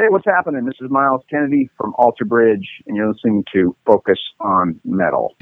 Hey, what's happening? This is Myles Kennedy from Alter Bridge, and you're listening to Focus on Metal.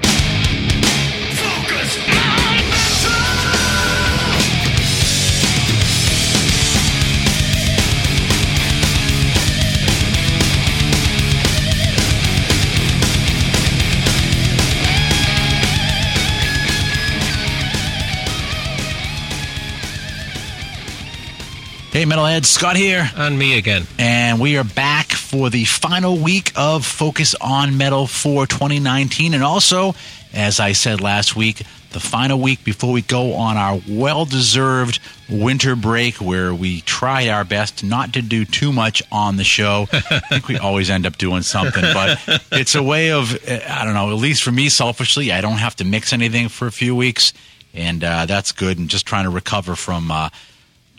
Hey, Metalheads, Scott here. And me again. And we are back for the final week of Focus on Metal for 2019. And also, as I said last week, the final week before we go on our well deserved winter break where we tried our best not to do too much on the show. I think we always end up doing something, but it's a way of, I don't know, at least for me selfishly, I don't have to mix anything for a few weeks. And uh, that's good. And just trying to recover from. Uh,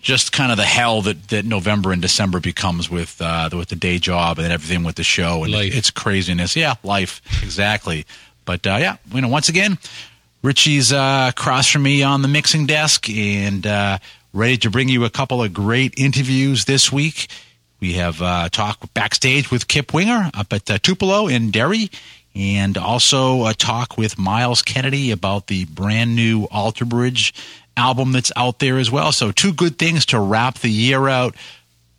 just kind of the hell that, that November and December becomes with uh, with the day job and everything with the show and it's craziness. Yeah, life exactly. But uh, yeah, you know, once again, Richie's uh, across from me on the mixing desk and uh, ready to bring you a couple of great interviews this week. We have uh, talk backstage with Kip Winger up at uh, Tupelo in Derry, and also a talk with Myles Kennedy about the brand new Alter Bridge album that's out there as well. So, two good things to wrap the year out.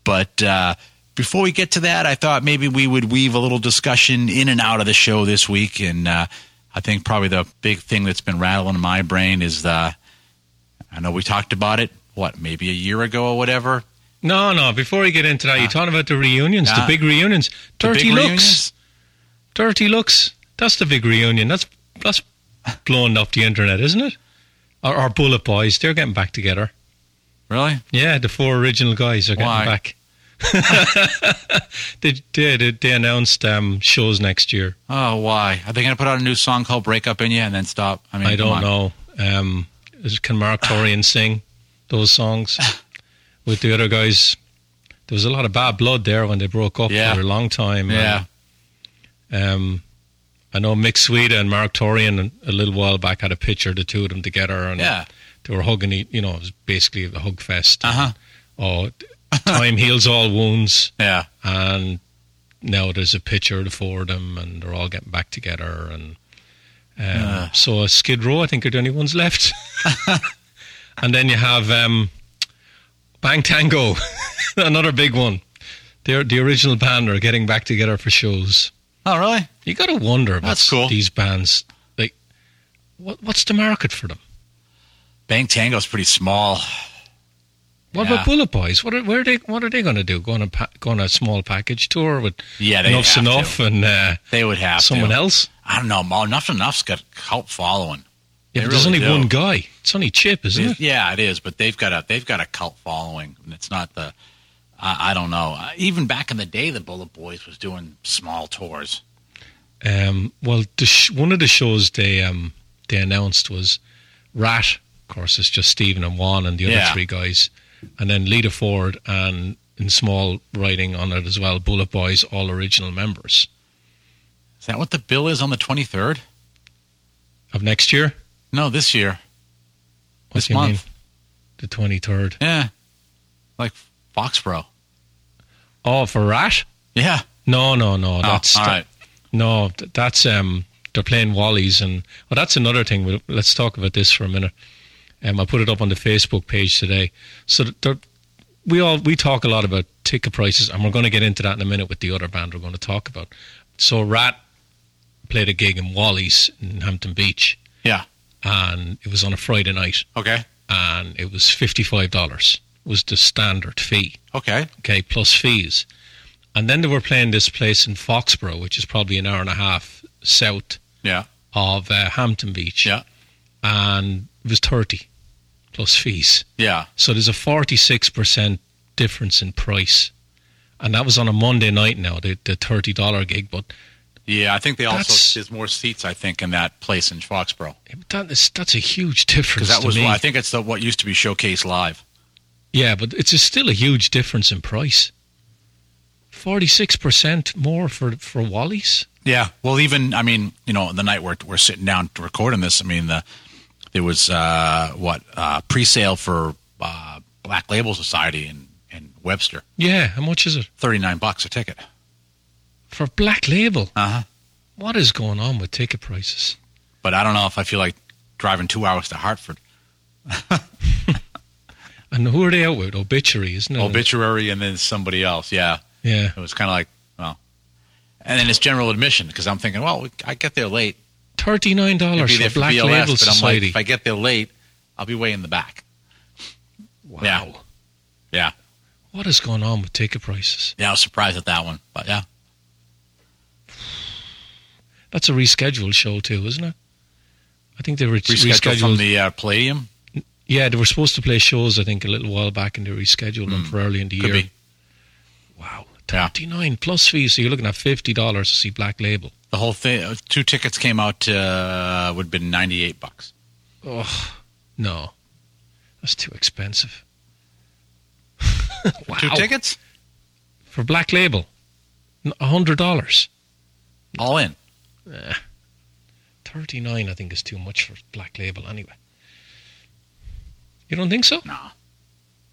But uh, before we get to that, I thought maybe we would weave a little discussion in and out of the show this week. And uh, I think probably the big thing that's been rattling my brain is the. I know we talked about it, what, maybe a year ago or whatever? No, no. Before we get into that, Ah. you're talking about the reunions, Ah. the big reunions. Dirty big looks, reunions? dirty looks. That's the big reunion. That's that's blowing off the internet, isn't it? Our, our BulletBoys, they're getting back together. Really? Yeah, the four original guys are getting Why? back. they, they, they, announced um, shows next year. Oh, why? Are they going to put out a new song called "Break Up in You" and then stop? I mean, I don't on. know. Um, is- can Marq Torien sing those songs with the other guys? There was a lot of bad blood there when they broke up Yeah. for a long time. Yeah, And, um, I know Mick Sweda and Marq Torien a little while back had a picture of the two of them together, and yeah. they were hugging. You know, it was basically a hug fest. Uh huh. Oh, time heals all wounds, Yeah. and now there's a picture of the four of them, and they're all getting back together. And um, Uh. so Skid Row, I think, are the only ones left. and then you have um, Bang Tango, another big one. They're, the original band are getting back together for shows. Oh, really? You got to wonder about That's cool. these bands. Like, what, what's the market for them? Bang Tango's pretty small. What Yeah. about BulletBoys? What are, where are they? What are they going to do? Go on a pa- go on a small package tour with Yeah, Enuff Z'Nuff to. and uh, They would have someone to. else? I don't know. Mo- Enuff Z'Nuff's got cult following. Yeah, there's really only do. one guy. It's only Chip, isn't it? Yeah, it is. But they've got a they've got a cult following. And it's not the. I, I don't know. Uh, Even back in the day, the BulletBoys was doing small tours. Um, well, the sh- one of the shows they um, they announced was Ratt. Of course, it's just Stephen and Juan and the other Yeah. three guys, and then Lita Ford and in small writing on it as well, BulletBoys, all original members Is that what the bill is on the twenty third? of next year. No, this year. What This month. mean? The twenty third. Yeah, like Foxborough. Oh, for Ratt? Yeah. No, no, no. That's oh, all right. No, that's um, they're playing Wally's, and well, that's another thing. We'll- Let's talk about this for a minute. Um, I put it up on the Facebook page today. So we all we talk a lot about ticket prices, and we're going to get into that in a minute with the other band we're going to talk about. So Ratt played a gig in Wally's in Hampton Beach, Yeah. and it was on a Friday night, Okay. and it was fifty five dollars was the standard fee Okay. okay, plus fees. And then they were playing this place in Foxborough, which is probably an hour and a half south Yeah. of uh, Hampton Beach. Yeah. And it was 30 plus fees. Yeah. So there's a 46% difference in price. And that was on a Monday night now, the, the $30 gig. But Yeah. I think they also That's- there's more seats. I think in that place in Foxborough that is, that's a huge difference because that was. I think it's the what used to be Showcase Live. Yeah, but it's a, still a huge difference in price. 46% more for, for Wally's? Yeah. Well, even I mean, you know, the night we're we're sitting down to recording this, I mean, the there was uh, what uh, pre-sale for uh, Black Label Society and and Webster. Yeah, how much is it? 39 bucks a ticket. For Black Label? Uh-huh. What is going on with ticket prices? But I don't know if I feel like driving two hours to Hartford. And who are they out with? Obituary, isn't it? Obituary and then somebody else. Yeah. Yeah. It was kind of like, well. And then it's general admission because I'm thinking, well, I get there late. $39 for Black BLS, Label but I'm like, if I get there late, I'll be way in the back. wow. Yeah. Yeah. What is going on with ticket prices? Yeah, I was surprised at that one. But yeah. That's a rescheduled show too, isn't it? I think they were Rescheduled, rescheduled. from the uh, Palladium. Yeah, they were supposed to play shows. I think a little while back, and they rescheduled them for early in the Hmm. Could year. be. Wow, Yeah. thirty nine plus fees. So you're looking at fifty dollars to see Black Label. The whole thing, uh, two tickets came out, uh, would have been 98 bucks. Oh no, that's too expensive. wow. Two tickets? for Black Label, a hundred dollars. All in. Thirty nine, I think, is too much for Black Label anyway. You don't think so? No.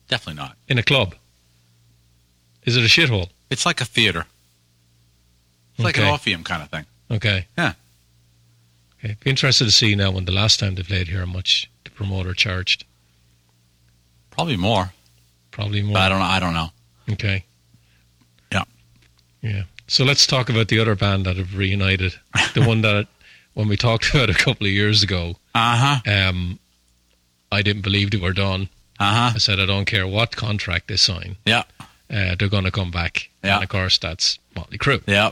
Definitely not. In a club, is it a shithole? It's like a theater. It's like an Orpheum kind of thing. Okay. Yeah. Okay. Be interested to see now when the last time they played here how much the promoter charged. Probably more, Probably more. but I don't know. I don't know. Okay. Yeah. Yeah. So let's talk about the other band that have reunited. The one that when we talked about a couple of years ago, Uh huh. um, I didn't believe they were done. Uh huh. I said I don't care what contract they sign, Yeah. uh, they're going to come back. Yeah. And of course that's Motley Crue. Yeah.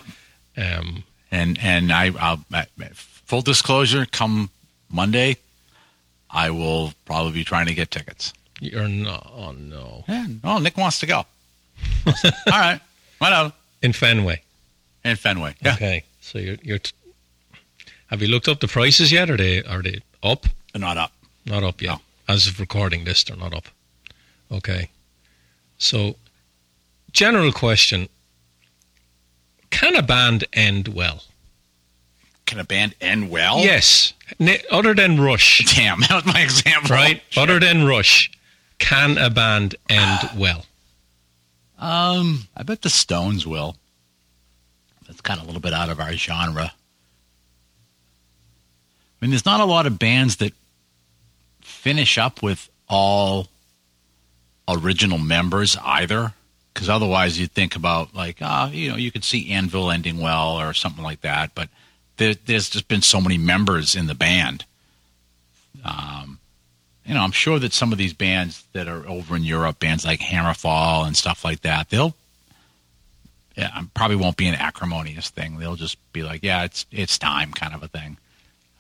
Um, And and I, I'll uh, full disclosure. Come Monday, I will probably be trying to get tickets. you're not. Oh no. Yeah. Oh, Nick wants to go. All right. Whatever. In Fenway. In Fenway. Yeah. Okay. So you're you're. T- have you looked up the prices yet? Are they are they up? They're not up. Not up yet. No. As of recording this, they're not up. Okay. So, general question: Can a band end well? Can a band end well? Yes. Other than Rush, Damn, that was my example. right? Shit. Other than Rush, can a band end well? Um, I bet the Stones will. That's kind of a little bit out of our genre. I mean, there's not a lot of bands that finish up with all original members either. Because otherwise, you'd think about like, ah, you know, you could see Anvil ending well or something like that. But there, there's just been so many members in the band. Um, you know, I'm sure that some of these bands that are over in Europe, bands like Hammerfall and stuff like that, they'll, yeah, um, probably won't be an acrimonious thing. They'll just be like, yeah, it's it's time, kind of a thing.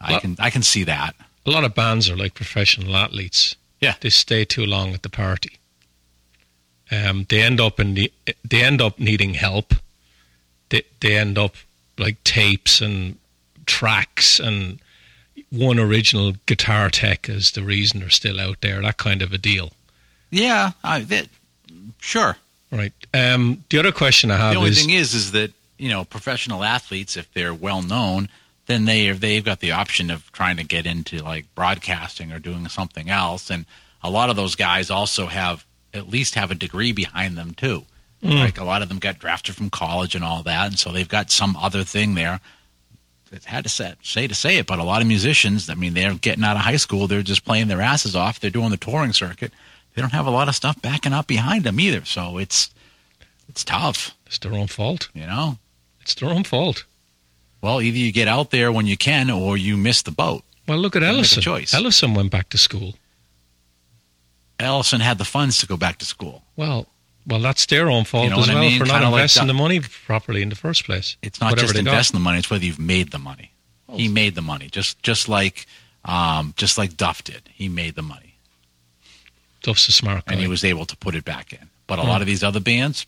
I can I can see that. A lot of bands are like professional athletes. Yeah. They stay too long at the party. Um, they end up in the, they end up needing help. They they end up like tapes and tracks and one original guitar tech is the reason they're still out there. That kind of a deal, Yeah, I, that, sure. right? Um, the other question I have the only is thing is, is that you know, professional athletes, if they're well known, then they they've got the option of trying to get into like broadcasting or doing something else. And a lot of those guys also have at least have a degree behind them too. Mm. Like a lot of them got drafted from college and all that, and so they've got some other thing there. It's had to say, say to say it, but a lot of musicians, I mean, they're getting out of high school, they're just playing their asses off. They're doing the touring circuit. They don't have a lot of stuff backing up behind them either. So it's it's tough, it's their own fault. you know. It's their own fault. Well, either you get out there when you can, or you miss the boat. Well, look at a Ellison. choice. Ellison went back to school. Ellison had the funds to go back to school. Well, well, that's their own fault You know as what I well mean? for not Kinda like investing that- the money properly in the first place. It's not just investing the money; it's whether you've made the money. He made the money, just just like um, just like Duff did. He made the money, Duff's a smart guy. and he was able to put it back in. But a lot of these other bands,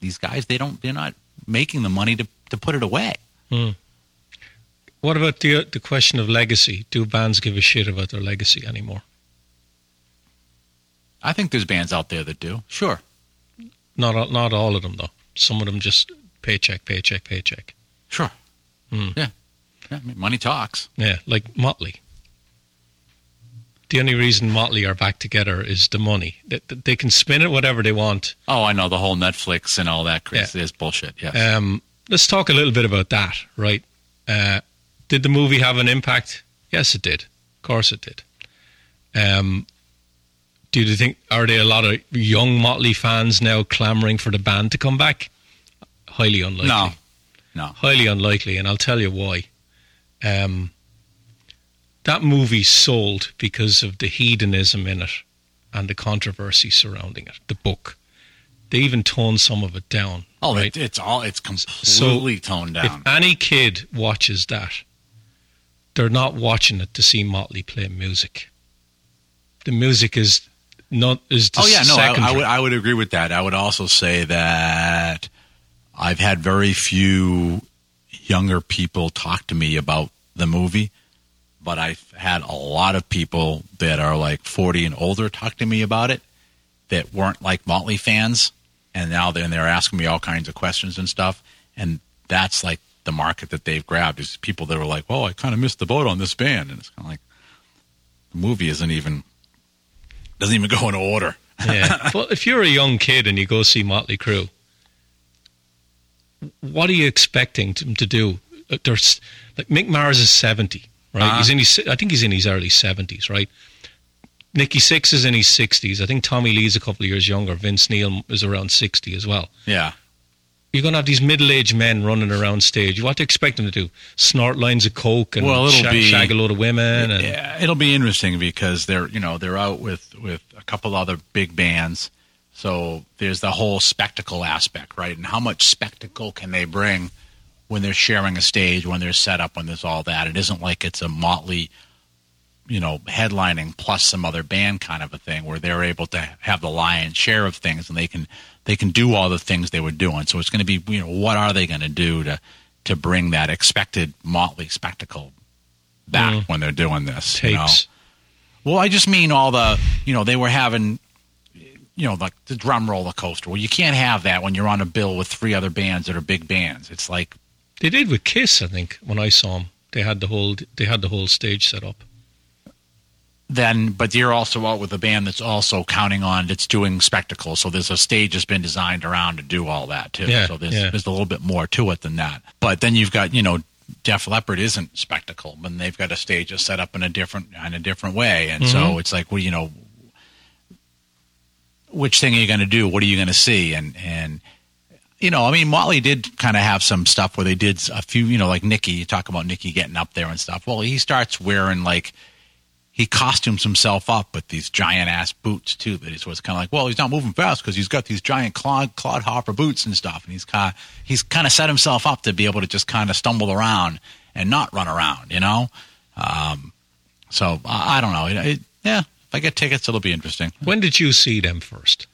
these guys, they don't. They're not making the money to to put it away. What about the the question of legacy? Do bands give a shit about their legacy anymore? I think there's bands out there that do. Sure. Not all- not all of them though. Some of them just paycheck, paycheck, paycheck. Sure. Hmm. Yeah. yeah I mean, money talks. Yeah, like Motley. the only reason Motley are back together is the money. They, they can spin it whatever they want. Oh, I know the whole Netflix and all that crazy Yeah. is bullshit. Yes. Um, let's talk a little bit about that, right? Uh, did the movie have an impact? Yes, it did. Of course, it did. Um, do you think are there a lot of young Motley fans now clamoring for the band to come back? Highly unlikely. no, no. highly unlikely, and I'll tell you why. Um, that movie sold because of the hedonism in it and the controversy surrounding it. The book, they even toned some of it down. Oh, right. it, it's all it's completely toned down. If any kid watches that, they're not watching it to see Motley play music. The music is not is Oh yeah, no, I. I would I would agree with that. I would also say that I've had very few younger people talk to me about the movie, but I've had a lot of people that are like 40 and older talk to me about it that weren't like Motley fans, and now they're, they're asking me all kinds of questions and stuff, and that's like the market that they've grabbed is people that are like, "Well, I kind of missed the boat on this band," and it's kind of like the movie isn't even doesn't even go in order. yeah. Well, if you're a young kid and you go see Motley Crue, what are you expecting them to do? Uh, There's like Mick Mars is seventy, right? Uh-huh. He's in his, I think he's in his early seventies, right? Nikki Sixx is in his sixties. I think Tommy Lee's a couple of years younger. Vince Neil is around sixty as well. Yeah. You're going to have these middle-aged men running around stage. What do you expect them to do? Snort lines of coke and Well, it'll shag, be- shag a load of women? And, Yeah, it'll be interesting because they're you know they're out with with a couple other big bands, so there's the whole spectacle aspect, right? And how much spectacle can they bring when they're sharing a stage, when they're set up, when there's all that? It isn't like it's a motley, you know, headlining plus some other band kind of a thing where they're able to have the lion's share of things and they can they can do all the things they were doing. So it's going to be you know what are they going to do to to bring that expected motley spectacle back mm. when they're doing this? you know? Well, I just mean all the, you know, they were having, you know, like the drum roller coaster. Well, you can't have that when you're on a bill with three other bands that are big bands. It's like, They did with Kiss, I think, when I saw them. They had the whole they had the whole stage set up. Then, but you're also out with a band that's also counting on it's doing spectacles. So there's a stage that's been designed around to do all that too. Yeah, so there's, yeah. there's a little bit more to it than that. But then you've got, you know, Def Leppard isn't spectacle, but they've got a stage that's set up in a different in a different way, and so Mhm. it's like, well, you know, which thing are you going to do? What are you going to see? And and you know, I mean, Motley did kind of have some stuff where they did a few, you know, like Nikki. You talk about Nikki getting up there and stuff. Well, he starts wearing like he costumes himself up with these giant ass boots too. That he's was kind of like, well, he's not moving fast because he's got these giant Claude Hopper boots and stuff, and he's kind of, he's kind of set himself up to be able to just kind of stumble around and not run around, you know. Um, so I, I don't know. It, it, yeah, if I get tickets, it'll be interesting. When did you see them first?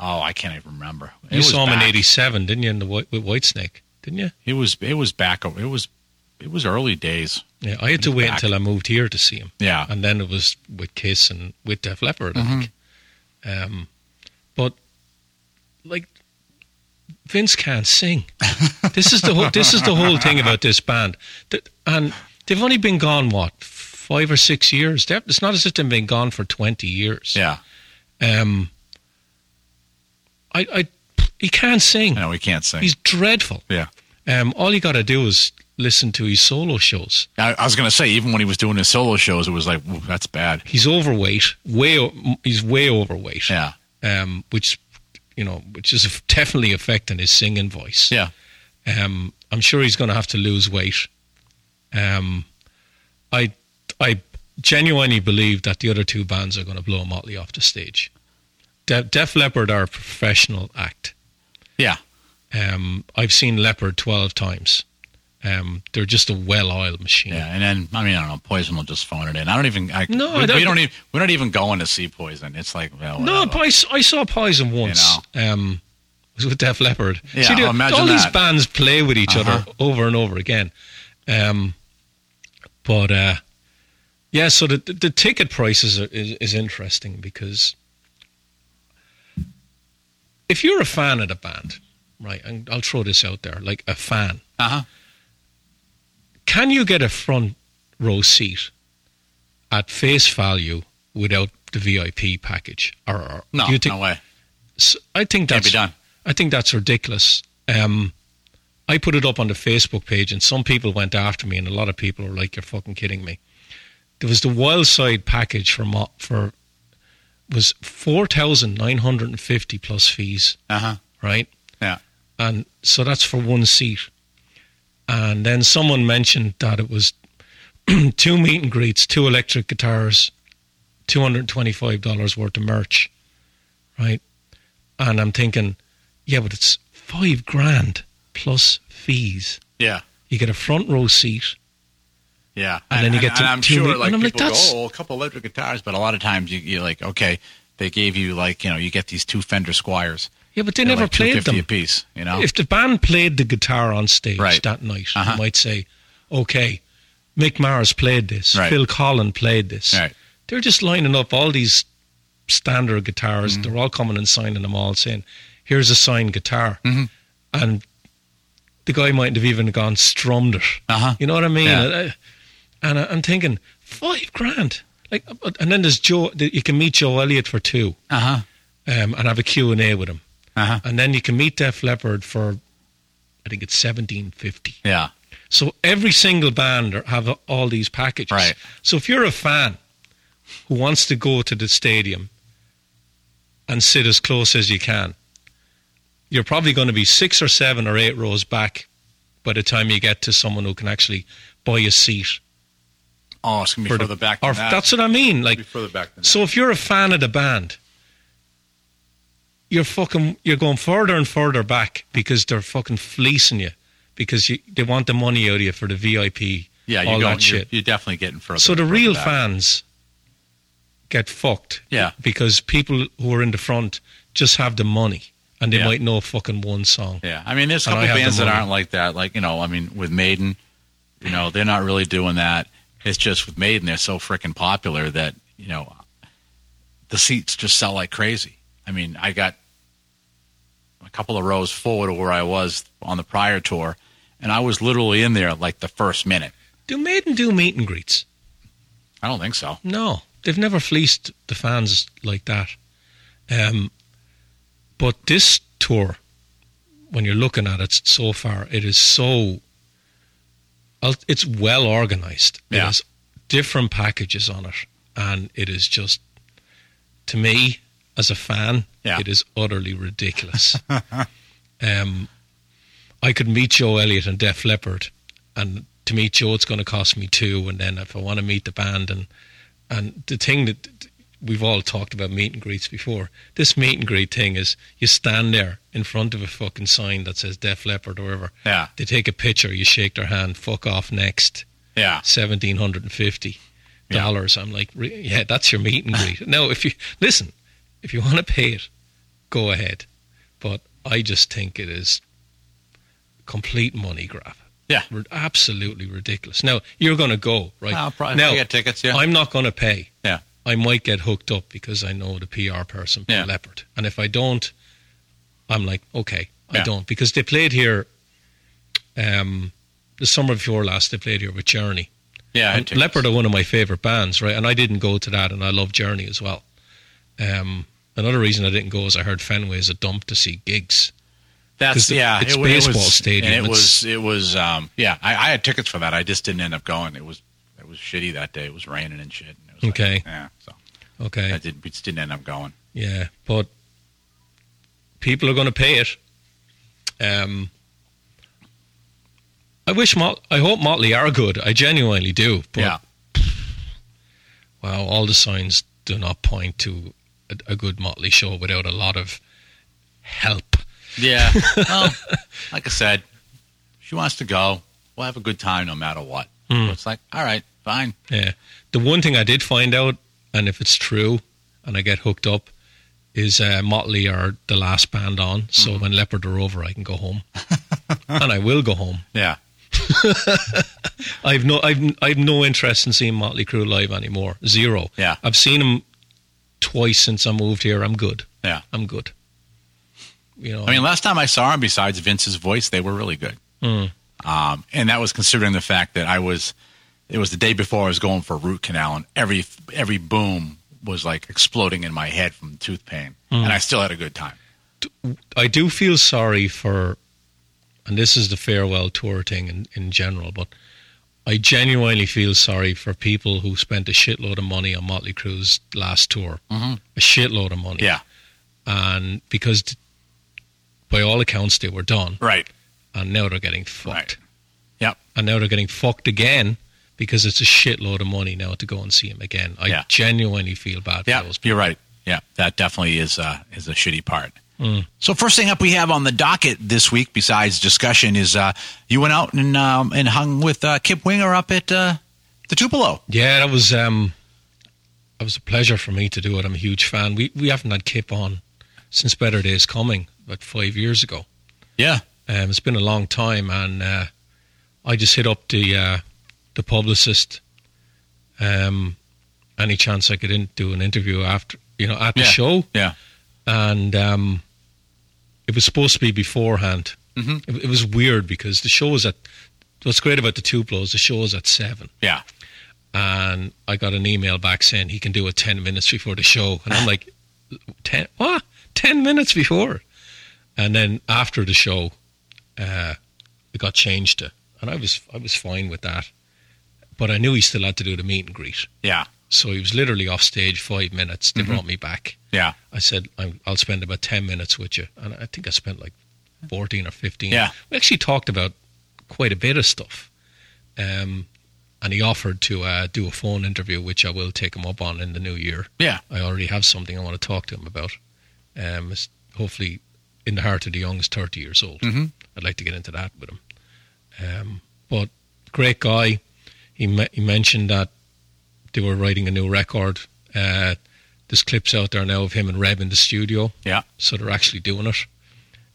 Oh, I can't even remember. It You saw them in '87, didn't you? In the White, with Whitesnake, didn't you? It was it was back. It was it was early days. Yeah, I had to wait Back. until I moved here to see him, Yeah, and then it was with Kiss and with Def Leppard. I Mm-hmm. think. Um, but like Vince can't sing. this is the whole, this is the whole thing about this band, and they've only been gone what five or six years. They're- It's not as if they've been gone for twenty years. yeah. Um, I, I, he can't sing. No, he can't sing. He's dreadful. yeah. Um, all you got to do is listen to his solo shows. I, I was gonna say even when he was doing his solo shows, it was like that's bad. He's overweight. Way, he's way overweight. Yeah, Um, which, you know, which is definitely affecting his singing voice. yeah. Um, I'm sure he's going to have to lose weight. Um, I, I genuinely believe that the other two bands are going to blow Motley off the stage. De- Def Leppard are a professional act. Yeah. Um, I've seen Leppard 12 times. Um, they're just a well-oiled machine. Yeah, and then I mean I don't know. Poison will just phone it in. I don't even. I, No, we, that- we don't even. We're not even going to see Poison. It's like well, No, whatever. I, I saw Poison once. Um, it was with Def Leppard. Yeah, See, all these bands play with each Uh-huh. other over and over again. Um, but uh, yeah, so the, the ticket prices are, is is interesting because if you're a fan of the band, right, and I'll throw this out there, like a fan, Uh-huh. Can you get a front row seat at face value without the VIP package. Or, or No, think, no way. S- I think Can't that's be done. I think that's ridiculous. Um, I put it up on the Facebook page, and some people went after me, and a lot of people were like, "You're fucking kidding me." There was the wild side package for for was four thousand nine hundred and fifty plus fees, Uh huh. right? Yeah. And so that's for one seat. And then someone mentioned that it was two meet and greets, two electric guitars, two hundred and twenty-five dollars worth of merch, right? And I'm thinking, yeah, but it's five grand plus fees. Yeah. You get a front row seat. Yeah, And then you get to and I'm two sure mi- like and I'm like, people that's- go, oh, a couple electric guitars, but a lot of times you, you're like, okay, they gave you like you know you get these two Fender Squiers. Yeah, but they They're never like played 250 them. a piece. You know, If the band played the guitar on stage Right. that night, Uh-huh. you might say, okay, Mick Mars played this, Right. Phil Collen played this. right? They're just lining up all these standard Mm-hmm. guitars. They're all coming and signing them all, saying, here's a signed guitar. Mhm. And the guy might have even gone strummed it. Uh huh. You know what I mean? Yeah. And, I, and I'm thinking, five grand. Like, uh, and then there's Joe. You can meet Joe Elliott for two, Uh huh. um, and have a Q and A with him, Uh huh. and then you can meet Def Leppard for, I think it's seventeen fifty. Yeah. So every single band have all these packages. Right. So if you're a fan who wants to go to the stadium and sit as close as you can, you're probably going to be six or seven or eight rows back by the time you get to someone who can actually buy a seat. Oh, it's gonna be for the- further back. or that. that's what I mean. Like, be further back than so if you're a fan of the band, you're fucking you're going further and further back because they're fucking fleecing you because you, they want the money out of you for the VIP. Yeah, all that You're, you're definitely getting further. So the real back. fans get fucked. Yeah. Because people who are in the front just have the money and they Yeah. might know fucking one song. Yeah, I mean, there's a couple I have the bands that aren't like that. Like you know, I mean, with Maiden, you know, they're not really doing that. It's just with Maiden, they're so freaking popular that you know, the seats just sell like crazy. I mean, I got a couple of rows forward of where I was on the prior tour, and I was literally in there like the first minute. Do Maiden do meet and greets? I don't think so. No, they've never fleeced the fans like that. Um, but this tour, when you're looking at it so far, it is so. It's well organized. It has different packages on it, and it is just, to me, as a fan, Yeah. it is utterly ridiculous. um, I could meet Joe Elliott and Def Leppard, and to meet Joe, it's going to cost me two. And then if I want to meet the band, and and the thing that we've all talked about meet and greets before, this meet and greet thing is you stand there in front of a fucking sign that says Def Leppard or whatever. Yeah, They take a picture, you shake their hand, fuck off next, yeah, seventeen hundred and fifty dollars. I'm like, yeah, that's your meet and greet. no, if you listen, if you want to pay it, go ahead. But I just think it is complete money grab. yeah. Ri- Absolutely ridiculous. Now you're going to go right I'll probably now. get tickets. Yeah, I'm not going to pay. Yeah. I might get hooked up because I know the PR person Yeah. Leppard, and if I don't, I'm like, okay, I Yeah. don't because they played here. Um, the summer before last, they played here with Journey. yeah. I. Leppard are one of my favorite bands, right? And I didn't go to that, and I love Journey as well. Um, another reason I didn't go is I heard Fenway is a dump to see gigs. That's the- yeah. it's it, wa- it baseball was, stadium, And it was it was um yeah. I, I had tickets for that. I just didn't end up going. It was it was shitty that day. It was raining and shit. And it was like- Okay. yeah. So Okay, I did. We just didn't end up going. yeah, but people are going to pay it. Um, I wish Mot- I hope Motley are good. I genuinely do. But yeah. wow, all the signs do not point to a, a good Motley show without a lot of help. Yeah. well, like I said, she wants to go. We'll have a good time no matter what. Hmm. So it's like, all right, fine. Yeah. The one thing I did find out, and if it's true, and I get hooked up, is uh, Motley are the last band on. So Mm-hmm. when Leppard are over, I can go home, and I will go home. Yeah. I've no, I've, I've no interest in seeing Motley Crue live anymore. Zero. Yeah. I've seen them twice since I moved here. I'm good. Yeah. I'm good. You know. I mean, last time I saw him, besides Vince's voice, they were really good. Mm. Um, and that was considering the fact that I was it was the day before I was going for a root canal, and every every boom was like exploding in my head from tooth pain, and I still had a good time. I do feel sorry for, and this is the farewell tour thing in, in general, but I genuinely feel sorry for people who spent a shitload of money on Motley Crue's last tour. Mm-hmm. A shitload of money. Yeah, And because, by all accounts, they were done, right. and now they're getting fucked. Right. Yep. And now they're getting fucked again because it's a shitload of money now to go and see him again. I Yeah. genuinely feel bad for Yeah, those people. you're right. Yeah, that definitely is uh, is a shitty part. Mm. So first thing up we have on the docket this week, besides discussion, is uh, you went out and um, and hung with uh, Kip Winger up at uh, the Tupelo. Yeah, that was um, that was a pleasure for me to do it. I'm a huge fan. We we haven't had Kip on since Better Days Coming, about five years ago. Yeah, Um, it's been a long time, and uh, I just hit up the uh, the publicist. Um, any chance I could in, do an interview after you know at the Yeah. show, yeah, and um, it was supposed to be beforehand. Mhm. It, it was weird because the show was at. What's great about the Tupelo's, the show is at seven yeah. and I got an email back saying he can do it 10 minutes before the show. And I'm like, 10, what? 10 minutes before? And then after the show, uh, it got changed to, and I was, I was fine with that. But I knew he still had to do the meet and greet. Yeah, So he was literally off stage five minutes. They Mhm. brought me back. yeah, I said, I'm, I'll spend about 10 minutes with you. And I think I spent like 14 or 15. Yeah. We actually talked about quite a bit of stuff. Um, and he offered to uh, do a phone interview, which I will take him up on in the new year. yeah. I already have something I want to talk to him about. Um, hopefully, In the Heart of the Young is 30 years old. Mhm. I'd like to get into that with him. Um, but great guy. He, me- he mentioned that they were writing a new record. Uh, there's clips out there now of him and Reb in the studio. Yeah. So they're actually doing it.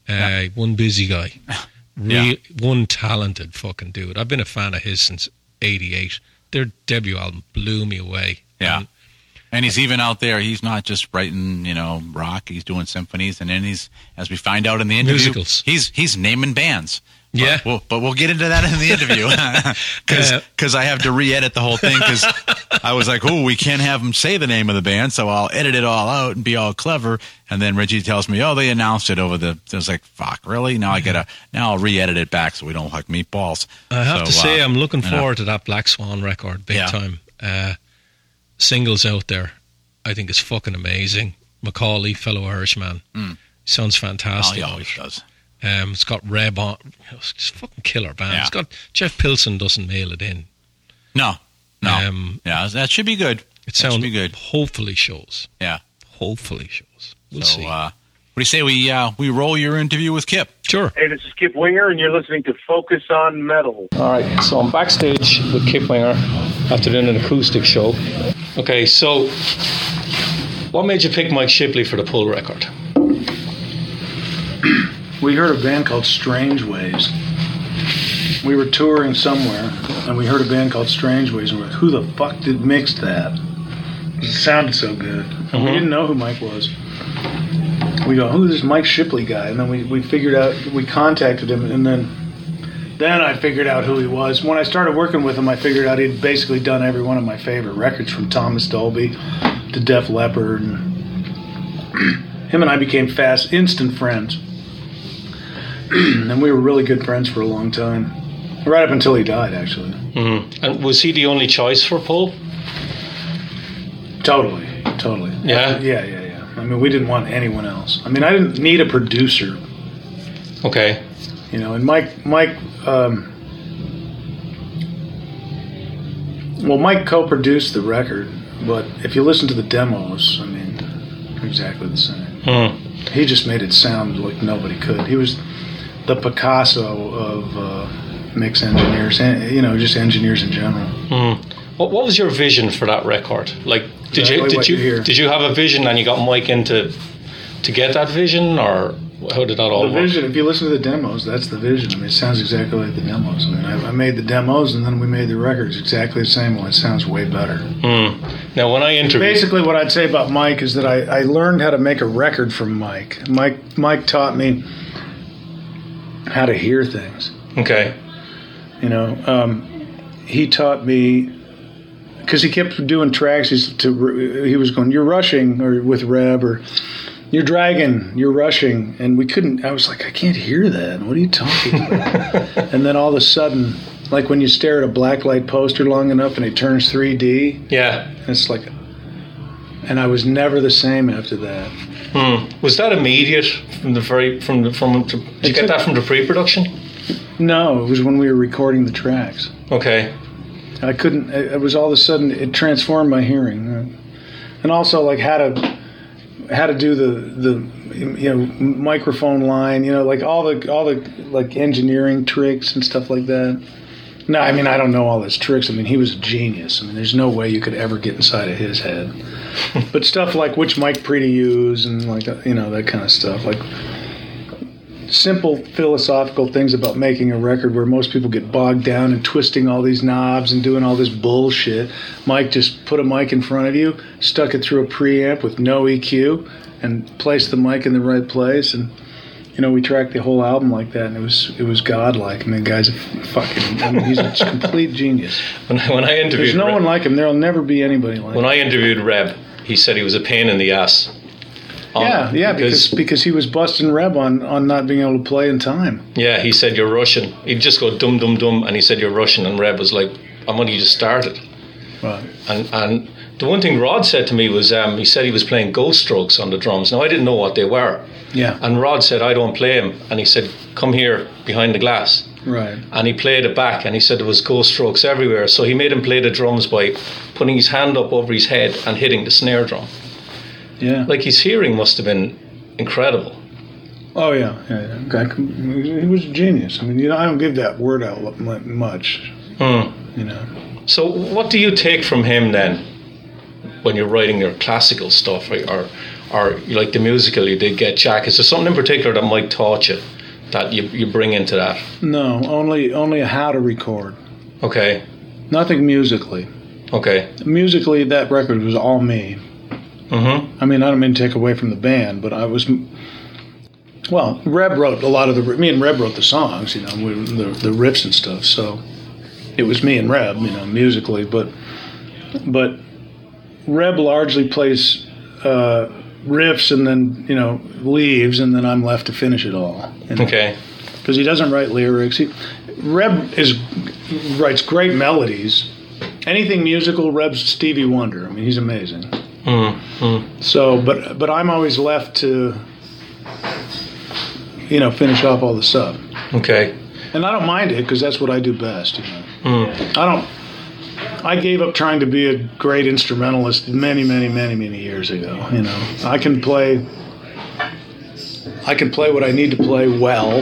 Uh, Yeah. One busy guy. Yeah. One talented fucking dude. I've been a fan of his since 88. Their debut album blew me away. Yeah. And And he's even out there. He's not just writing, you know, rock. He's doing symphonies, and then he's, as we find out in the interview, Musicals. He's he's naming bands. Yeah. but we'll, but we'll get into that in the interview because I have to re-edit the whole thing because I was like, oh, we can't have him say the name of the band, so I'll edit it all out and be all clever. And then Reggie tells me, oh, they announced it over the. I was like, fuck, really? Now I gotta now I'll re-edit it back so we don't like meatballs. I have So, to say, uh, I'm looking I know. forward to that Black Swan record big Yeah. time. Uh, singles out there, I think is fucking amazing. McAuley, fellow Irishman, Mm. sounds Oh, fantastic. he always does. Um, it's got Reb on. It's a fucking killer band. Yeah. It's got Jeff Pilson doesn't mail it in. No, no, Um, yeah, that should be good. it sounds good. Hopefully shows. Yeah. Hopefully shows. We'll so, see. uh, what do you say we uh, we roll your interview with Kip? sure. Hey, this is Kip Winger, and you're listening to Focus on Metal. All right, so I'm backstage with Kip Winger after doing an acoustic show. Okay, so what made you pick Mike Shipley for the pull record? We heard a band called Strangeways. We were touring somewhere, and we heard a band called Strangeways, and we're like, who the fuck did mix that? It sounded so good. And we Mhm. didn't know who Mike was. We go, who's this Mike Shipley guy? And then we, we figured out, we contacted him, and then then I figured out who he was. When I started working with him, I figured out he'd basically done every one of my favorite records, from Thomas Dolby to Def Leppard. And him and I became fast, instant friends and we were really good friends for a long time, right up until he died. Actually, Mm-hmm. And was he the only choice for Pull? totally, totally. Yeah? yeah, yeah, yeah. I mean, we didn't want anyone else. I mean, I didn't need a producer, Okay. you know. And Mike, Mike, um, well, Mike co-produced the record, but if you listen to the demos, I mean, exactly the same. Mm. He just made it sound like nobody could. He was the Picasso of uh, mix engineers, and you know, just engineers in general. Mm. What, what was your vision for that record? Like, did Exactly you did you did you have a vision and you got Mike into to get that vision, or how did that all The work? vision, if you listen to the demos, that's the vision. I mean, it sounds exactly like the demos. I mean, I, I made the demos and then we made the records exactly the same. Well, it sounds way better. Mm. Now, when I interviewed, Basically, what I'd say about Mike is that I, I learned how to make a record from Mike. Mike Mike taught me how to hear things. okay, You know, um, he taught me because he kept doing tracks. He's to he was going, "You're rushing," or with Reb, or "You're dragging," "You're rushing," and we couldn't. I was like, I can't hear that. What are you talking about? and then all of a sudden, like when you stare at a blacklight poster long enough and it turns 3D, Yeah. it's like. And I was never the same after that. Hmm. Was that immediate from the very from the from? Did you get that from the pre-production? No, it was when we were recording the tracks. Okay. I couldn't. It was all of a sudden it transformed my hearing, and also like how to how to do the the you know microphone line, you know, like all the all the like engineering tricks and stuff like that. No, I mean I don't know all his tricks. I mean he was a genius. I mean there's no way you could ever get inside of his head. but stuff like which mic pre to use and like you know that kind of stuff, like simple philosophical things about making a record where most people get bogged down and twisting all these knobs and doing all this bullshit. Mike just put a mic in front of you, stuck it through a preamp with no EQ, and placed the mic in the right place. And you know, we tracked the whole album like that, and it was it was godlike. I mean, the guy's a fucking. I mean, he's a complete genius. When I, when I interviewed There's no Reb, one like him. There'll never be anybody like. Him. When him. I interviewed Reb, he said he was a pain in the ass. on Yeah, yeah, because because he was busting Reb on on not being able to play in time. yeah, he said you're Russian. He'd just go dum dum dum, and he said you're Russian, and Reb was like, "I'm only just started." Right. And and the one thing Rod said to me was, um, he said he was playing Ghost Strokes on the drums. Now I didn't know what they were, Yeah. and Rod said I don't play them, and he said come here behind the glass, Right. and he played it back, and he said there was Ghost Strokes everywhere. So he made him play the drums by putting his hand up over his head and hitting the snare drum. Yeah. Like his hearing must have been incredible. Oh yeah, yeah, yeah. He was a genius. I mean, you know, I don't give that word out much. Hmm. You know, So, what do you take from him then, when you're writing your classical stuff, or, or, or like the musical you did get Jack? Is there something in particular that Mike taught you that you, you bring into that? no, only only how to record. Okay, Nothing musically. okay, Musically, that record was all me. mm-hmm. I mean, I don't mean to take away from the band, but I was. Well, Reb wrote a lot of the. Me and Reb wrote the songs, you know, we, the the riffs and stuff. So it was me and Reb, you know, musically. But but Reb largely plays uh, riffs and then you know leaves, and then I'm left to finish it all. you know. okay, because he doesn't write lyrics. He, Reb is writes great melodies. Anything musical, Reb's Stevie Wonder. I mean, he's amazing. mm-hmm. So, but but I'm always left to, you know, finish off all the stuff, okay, and I don't mind it because that's what I do best. You know, mm. I don't. I gave up trying to be a great instrumentalist many, many, many, many years ago. You know, I can play. I can play what I need to play well,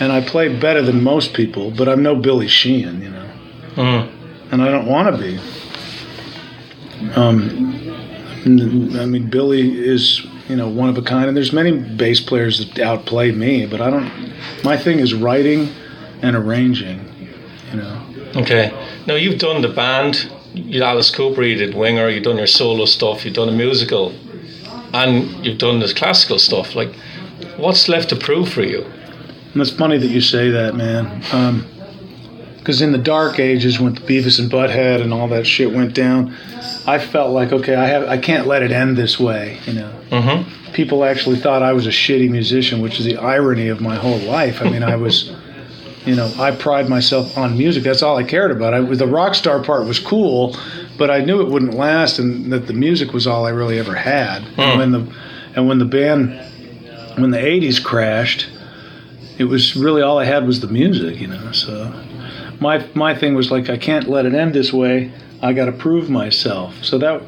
and I play better than most people. But I'm no Billy Sheehan, you know, Mm. and I don't want to be. Um, I mean, Billy is you know one of a kind, and there's many bass players that outplay me, but I don't. My thing is writing and arranging, you know. okay. Now you've done the band. You Alice Cooper, you did Winger, you've done your solo stuff, you've done a musical, and you've done this classical stuff. Like, what's left to prove for you? And it's funny that you say that, man. Because in the dark ages, when the Beavis and Butthead and all that shit went down, I felt like, okay, I have, I can't let it end this way. You know, Mm-hmm. people actually thought I was a shitty musician, which is the irony of my whole life. I mean, I was, you know, I pride myself on music. That's all I cared about. I, the rock star part was cool, but I knew it wouldn't last, and that the music was all I really ever had. And hmm. when the, and when the band, when the '80s crashed, it was really all I had was the music, you know. So my my thing was like I can't let it end this way. I got to prove myself. So that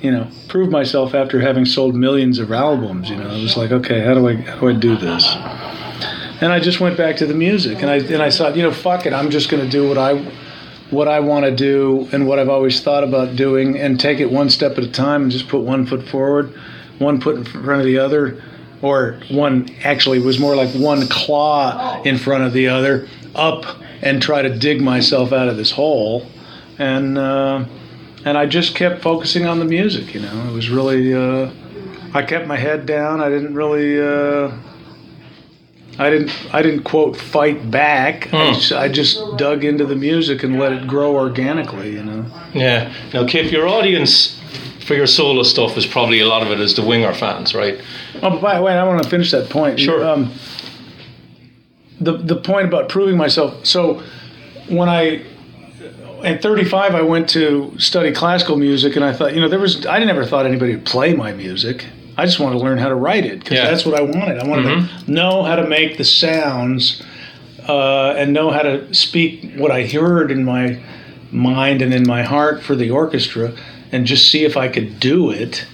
you know, prove myself after having sold millions of albums, you know. It was like, okay, how do I how do I do this? And I just went back to the music and I and I thought, you know, fuck it, I'm just going to do what I what I want to do and what I've always thought about doing and take it one step at a time and just put one foot forward, one foot in front of the other or one actually was more like one claw in front of the other up and try to dig myself out of this hole. And uh, and I just kept focusing on the music you know? It was really uh, I kept my head down I didn't really uh, I didn't I didn't quote fight back. I, just, I just dug into the music and let it grow organically. You know. Yeah. Now, Kip, your audience for your solo stuff is probably a lot of it is the Winger fans, right? Oh, by the way, I want to finish that point. Sure. Um, the the point about proving myself. So when I at 35, I went to study classical music, and I thought, you know, there was I never thought anybody would play my music. I just wanted to learn how to write it because Yeah. that's what I wanted. I wanted to know how to make the sounds uh, and know how to speak what I heard in my mind and in my heart for the orchestra, and just see if I could do it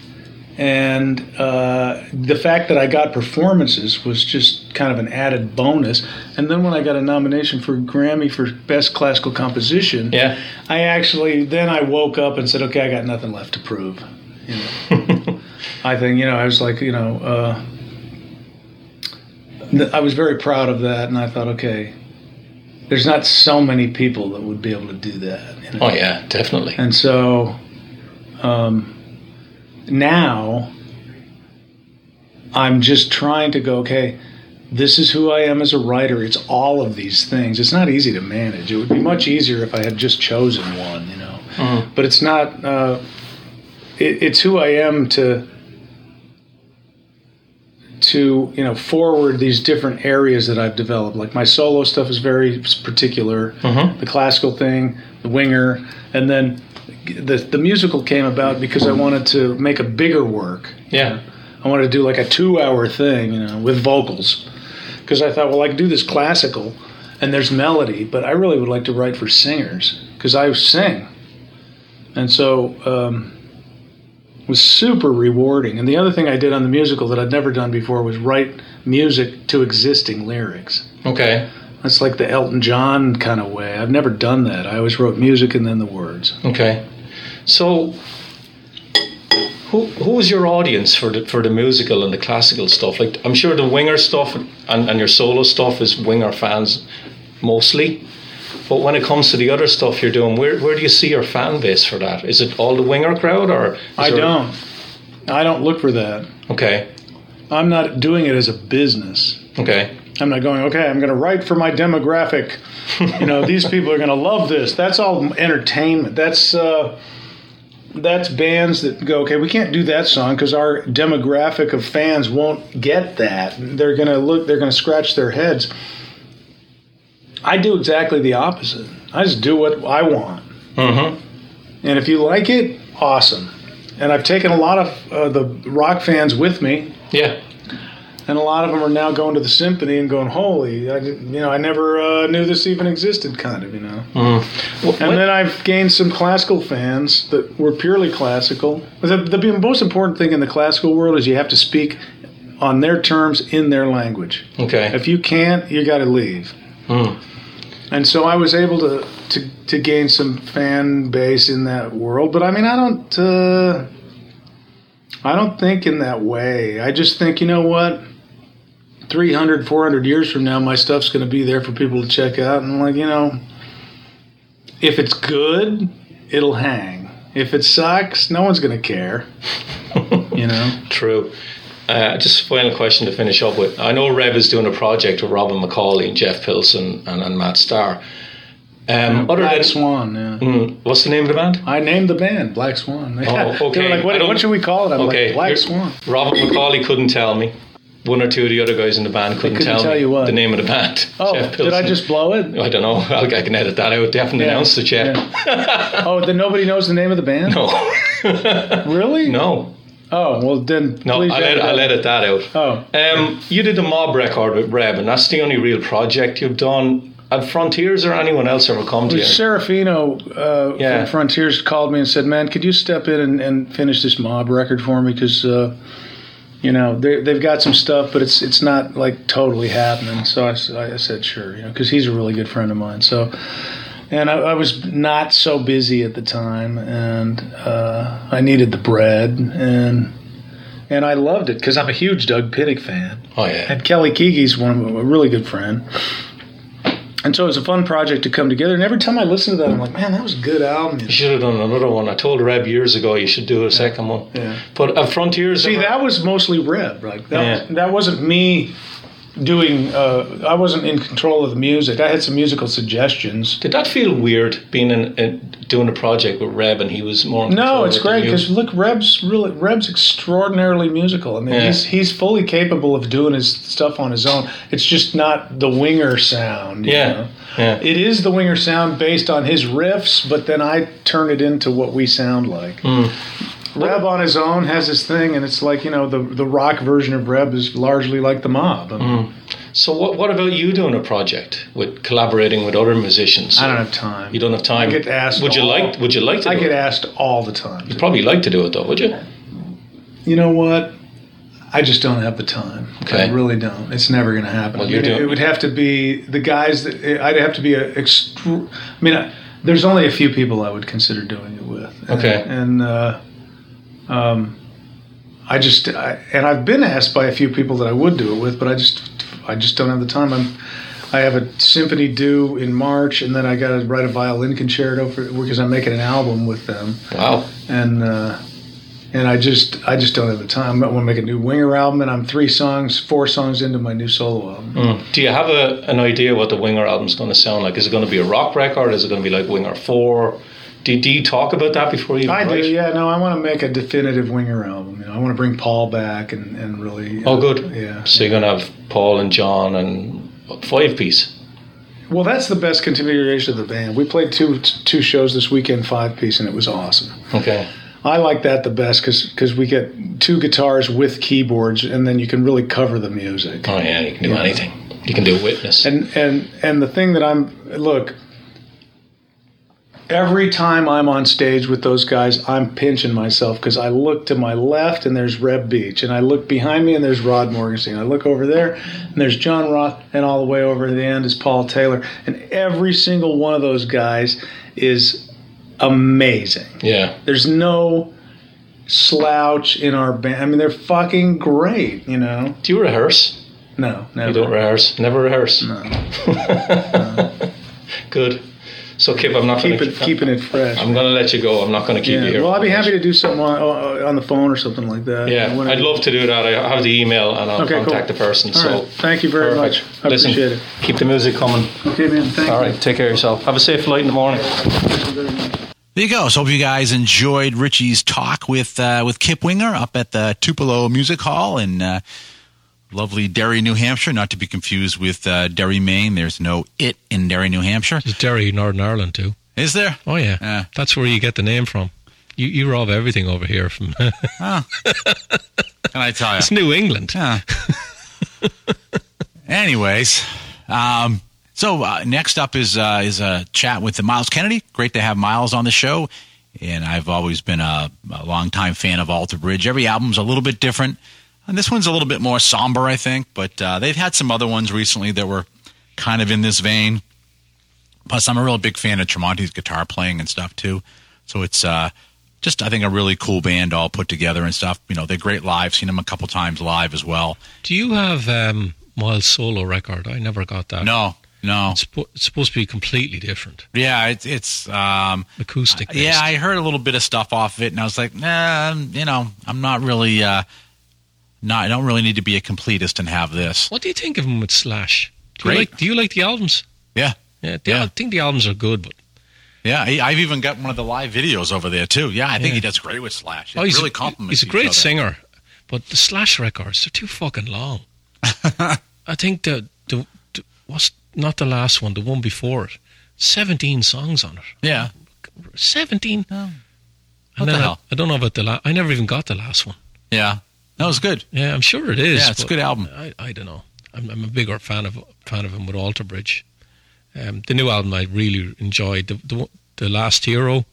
and uh, the fact that I got performances was just kind of an added bonus. And then when I got a nomination for Grammy for Best Classical Composition, Yeah. I actually then I woke up and said, okay, I got nothing left to prove. You know? I think you know I was like you know uh, th- I was very proud of that, and I thought, okay, there's not so many people that would be able to do that. you know? Oh yeah, definitely. And so um, now I'm just trying to go, okay, this is who I am as a writer. It's all of these things. It's not easy to manage. It would be much easier if I had just chosen one, you know. But it's not, uh, it, it's who I am to. To you know, forward these different areas that I've developed. Like my solo stuff is very particular. The classical thing, the winger, and then the the musical came about because I wanted to make a bigger work. Yeah. I wanted to do like a two hour thing, you know, with vocals. Because I thought, well, I could do this classical and there's melody, but I really would like to write for singers because I sing. And so um, was super rewarding. And the other thing I did on the musical that I'd never done before was write music to existing lyrics. Okay. That's like the Elton John kind of way. I've never done that. I always wrote music and then the words. Okay. So, who who was your audience for the for the musical and the classical stuff? Like, I'm sure the Winger stuff and, and your solo stuff is Winger fans mostly. But when it comes to the other stuff you're doing, where where do you see your fan base for that? Is it all the Winger crowd or? I don't. I don't look for that. Okay. I'm not doing it as a business. Okay. I'm not going, okay, I'm going to write for my demographic. You know, these people are going to love this. That's all entertainment. That's uh, that's bands that go, okay, we can't do that song because our demographic of fans won't get that. They're going to look, they're going to scratch their heads. I do exactly the opposite. I just do what I want. Mm-hmm. And if you like it, awesome. And I've taken a lot of uh, the rock fans with me Yeah. and a lot of them are now going to the symphony and going, "Holy, I, you know, I never uh, knew this even existed." Kind of, you know. Well, And then I've gained some classical fans that were purely classical. The, the most important thing in the classical world is you have to speak on their terms in their language. okay. If you can't, you got to leave. Mm. And so I was able to, to to gain some fan base in that world. But I mean, I don't. Uh, I don't think in that way. I just think, you know what? 300, 400 years from now, my stuff's going to be there for people to check out. And, like, you know, if it's good, it'll hang. If it sucks, no one's going to care. you know? True. Uh, just a final question to finish up with. I know Rev is doing a project with Robin McAuley and Jeff Pilson and, and Matt Starr. Um, other Black than Swan, yeah. Mm, what's the name of the band? I named the band Black Swan. Oh, they okay. were like, what, what should we call it? I'm okay, like, Black you're- Swan. Robert McAuley couldn't tell me. One or two of the other guys in the band couldn't, couldn't tell, tell me what? the name of the band. Oh, did I just blow it? I don't know. I'll, I can edit that out. Definitely Yeah. announced it, Jeff. Oh, then nobody knows the name of the band? No, Really? no, Oh, well, then no. please I'll, edit edit, I'll that. out. Oh, Um, you did the mob record with Reb, and that's the only real project you've done. At Frontiers or anyone else ever come to you? Serafino uh, Yeah. from Frontiers called me and said, "Man, could you step in and, and finish this mob record for me? Because uh, you know they, they've got some stuff, but it's it's not like totally happening." So I said, "Sure," you know, because he's a really good friend of mine. So. And I, I was not so busy at the time, and uh, I needed the bread, and and I loved it because I'm a huge Doug Pinnick fan. Oh yeah. And Kelly Keeling's one of a really good friend. And so it was a fun project to come together. And every time I listen to that, I'm like, man, that was a good album. You should have done another one. I told Reb years ago you should do a second one. Yeah. But at Frontiers, See, ever- that was mostly Reb. Like that, Yeah. that wasn't me doing. Uh, I wasn't in control of the music. I had some musical suggestions. Did that feel weird being in, in doing a project with Reb and he was more? No, it's great because look, Reb's really Reb's extraordinarily musical. I mean, Yeah. he's he's fully capable of doing his stuff on his own. It's just not the winger sound. you Yeah, know? yeah. It is the winger sound based on his riffs, but then I turn it into what we sound like. Hmm. Reb on his own has his thing, and it's like you know the the rock version of Reb is largely like the mob. I, mean, So what? What about you doing a project with collaborating with other musicians? I don't have time. You don't have time. I get asked. Would you all- like? Would you like to? I get it? asked all the time. You'd probably like to do it though, would you? You know what? I just don't have the time. Okay. I really don't. It's never going to happen. Well, I mean, it, it would have to be the guys that I'd have to be a. Extru- I mean, I, there's only a few people I would consider doing it with. And, Okay. And uh, um, I just I, and I've been asked by a few people that I would do it with, but I just I just don't have the time. I'm. I have a symphony due in March, and then I got to write a violin concerto for because I'm making an album with them Wow. and uh, and I just I just don't have the time. I want to make a new Winger album, and I'm three songs, four songs into my new solo album. Mm. Do you have a, an idea what the Winger album's going to sound like? Is it going to be a rock record? Is it going to be like Winger Four? Do, do you talk about that before you? I do, yeah. No, I want to make a definitive Winger album. You know, I want to bring Paul back and and really. Uh, oh, good. Yeah. So you're going to have Paul and John and five piece. Well, that's the best configuration of the band. We played two two shows this weekend, five piece, and it was awesome. Okay. I like that the best because we get two guitars with keyboards, and then you can really cover the music. Oh yeah, you can do Yeah. anything. You can do Witness. And and and the thing that I'm look, every time I'm on stage with those guys, I'm pinching myself because I look to my left and there's Reb Beach, and I look behind me and there's Rod Morgenstein. I look over there and there's John Roth, and all the way over to the end is Paul Taylor, and every single one of those guys is amazing. yeah. There's no slouch in our band. I mean, they're fucking great. You know? Do you rehearse? No, never. You don't rehearse. Never rehearse. No. Good. So Kip, I'm not Keep going it, keeping it fresh. I'm going to let you go. I'm not going to keep you here. Well, I'd be happy to do something on, on the phone or something like that. Yeah, When I'd love to do that. I have the email and I'll Okay, cool. contact the person. All so right. Thank you very perfect. much. I Listen, appreciate it. Keep the music coming. Okay, man. Thank All you. right, take care of yourself. Have a safe flight in the morning. There you go. So hope you guys enjoyed Richie's talk with uh, with Kip Winger up at the Tupelo Music Hall in uh, lovely Derry, New Hampshire. Not to be confused with uh, Derry, Maine. There's no it in Derry, New Hampshire. There's Derry, Northern Ireland too. Is there? Oh yeah, Yeah. that's where you get the name from. You you rob everything over here from. Can I tell you? it's New England. Yeah. Anyways, um, so uh, next up is uh, is a chat with Myles Kennedy. Great to have Myles on the show, and I've always been a, a longtime fan of Alter Bridge. Every album's a little bit different, and this one's a little bit more somber, I think. But uh, they've had some other ones recently that were kind of in this vein. Plus, I'm a real big fan of Tremonti's guitar playing and stuff too. So it's uh, just, I think, a really cool band all put together and stuff. You know, they're great live. Seen them a couple times live as well. Do you have um, Myles' solo record? I never got that. No, no. It's, it's supposed to be completely different, Yeah, it's it's um acoustic. yeah. I heard a little bit of stuff off of it and I was like, nah, you know, I'm not really uh not I don't really need to be a completist and have this. What do you think of him with Slash? Do Great. You like, do you like the albums? Yeah. Yeah, the- Yeah. I think the albums are good, but Yeah, I've even got one of the live videos over there too. Yeah, I think Yeah. he does great with Slash. It oh, he's really compliments He's a great singer, but the Slash records they're too fucking long. I think the, the the what's not the last one, the one before it, seventeen songs on it. Yeah. Seventeen. What And the then I- hell? I, don't know about the last. I never even got the last one. Yeah. That was good. Yeah, I'm sure it is. Yeah, it's a good album. I, I don't know. I'm, I'm a bigger fan of fan of him with Alter Bridge. Um, the new album I really enjoyed. The, the the last hero,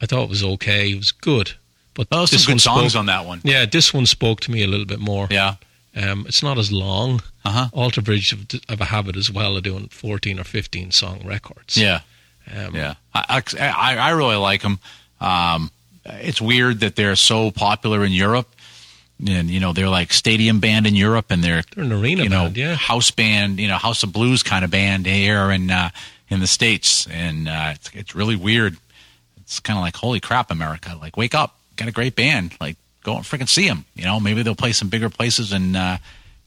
I thought it was okay. It was good, but Oh, this some one good songs spoke, on that one. Yeah, this one spoke to me a little bit more. Yeah. Um, it's not as long. Uh-huh. Alter Bridge have, have a habit as well of doing 14 or 15 song records. Yeah. Um, Yeah, I, I, I really like them. Um, it's weird that they're so popular in Europe, and you know they're like stadium band in Europe, and they're They're an arena you know band, yeah. house band, you know House of Blues kind of band here in uh, in the states, and uh, it's it's really weird. It's kind of like holy crap, America! Like wake up, got a great band, like go and freaking see them. You know, maybe they'll play some bigger places and uh,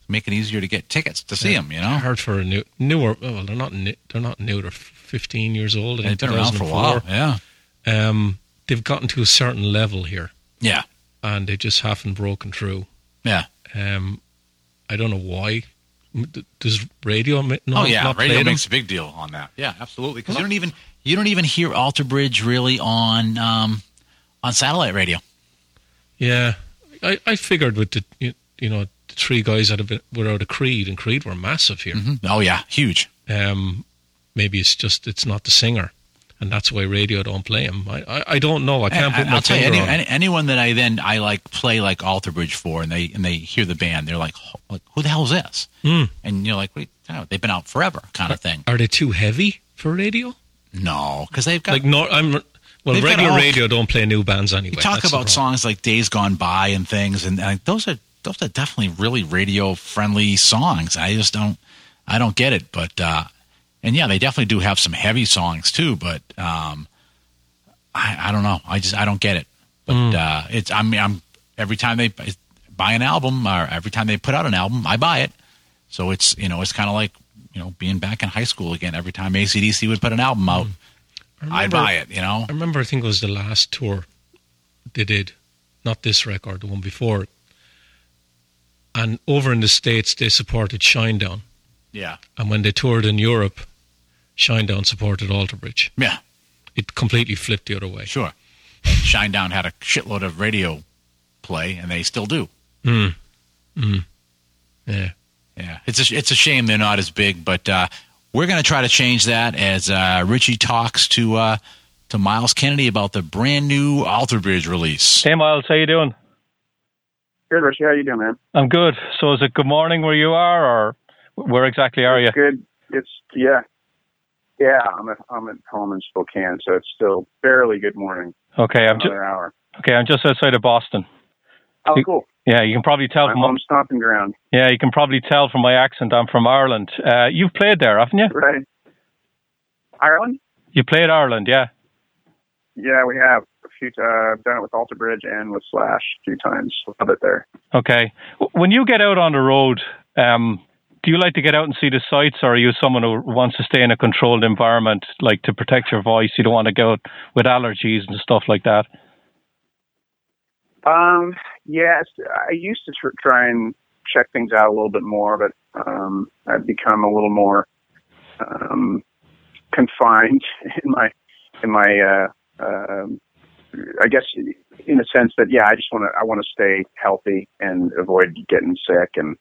make it easier to get tickets to see them. You know, Hard for a new newer. Well, they're not new, they're not new. They're 15 years old. I they've been around for a while. Yeah, Um, they've gotten to a certain level here, yeah, and they just haven't broken through. yeah. Um, I don't know why. Does radio mi- oh yeah, radio play them? makes a big deal on that. Yeah, absolutely. Because you don't even you don't even hear Alter Bridge really on um, on satellite radio. Yeah, I, I figured with the you, you know the three guys that have been were out of Creed and Creed were massive here. Mhm. Oh yeah, huge. Um, maybe it's just it's not the singer, and that's why radio don't play him. I I, I don't know. I can't And- put my I'll tell you, any, on. any, anyone that I then I like play like Alter Bridge for, and they and they hear the band, they're like, like who the hell is this? Hmm. And you're like, wait, they've been out forever, kind of thing. Are they too heavy for radio? No, because they've got Like no, I'm well. Regular all- radio don't play new bands anyway. you talk That's about songs like Days Gone By and things, and, and those are those are definitely really radio friendly songs. I just don't I don't get it, but uh, and yeah, they definitely do have some heavy songs too, but um, I, I don't know. I just I don't get it. But Mm. uh, it's I mean I'm every time they buy an album or every time they put out an album, I buy it. So it's you know it's kind of like you know being back in high school again. Every time ACDC would put an album out, I I'd buy it. You know. I remember. I think it was the last tour they did, not this record, the one before. And over in the states, they supported Shinedown, Yeah. and when they toured in Europe, Shinedown supported Alter Bridge. Yeah. It completely flipped the other way. Sure. And Shinedown had a shitload of radio play, and they still do. Mm. Mm. Yeah. Yeah, it's a it's a shame they're not as big, but uh, we're going to try to change that as uh, Richie talks to uh, to Myles Kennedy about the brand new Alter Bridge release. Hey Myles, how you doing? Good, Richie. How you doing, man? I'm good. So is it good morning where you are, or where exactly are you? Good. It's yeah, yeah. I'm at I'm at home in Spokane, so it's still barely good morning. Okay, I'm just hour. okay. I'm just outside of Boston. Oh, You- cool. Yeah, you can probably tell My from home stomping ground. yeah, you can probably tell from my accent. I'm from Ireland. Uh, you've played there, haven't you? Right. Ireland? You played Ireland, yeah. Yeah, we have a few. Uh, I've done it with Alter Bridge and with Slash a few times. Love it there. Okay. When you get out on the road, um, do you like to get out and see the sights, or are you someone who wants to stay in a controlled environment, like to protect your voice? You don't want to go out with allergies and stuff like that. Um, yes, I used to tr- try and check things out a little bit more, but um, I've become a little more um, confined in my in my. Uh, um, I guess in a sense that yeah, I just want to I want to stay healthy and avoid getting sick and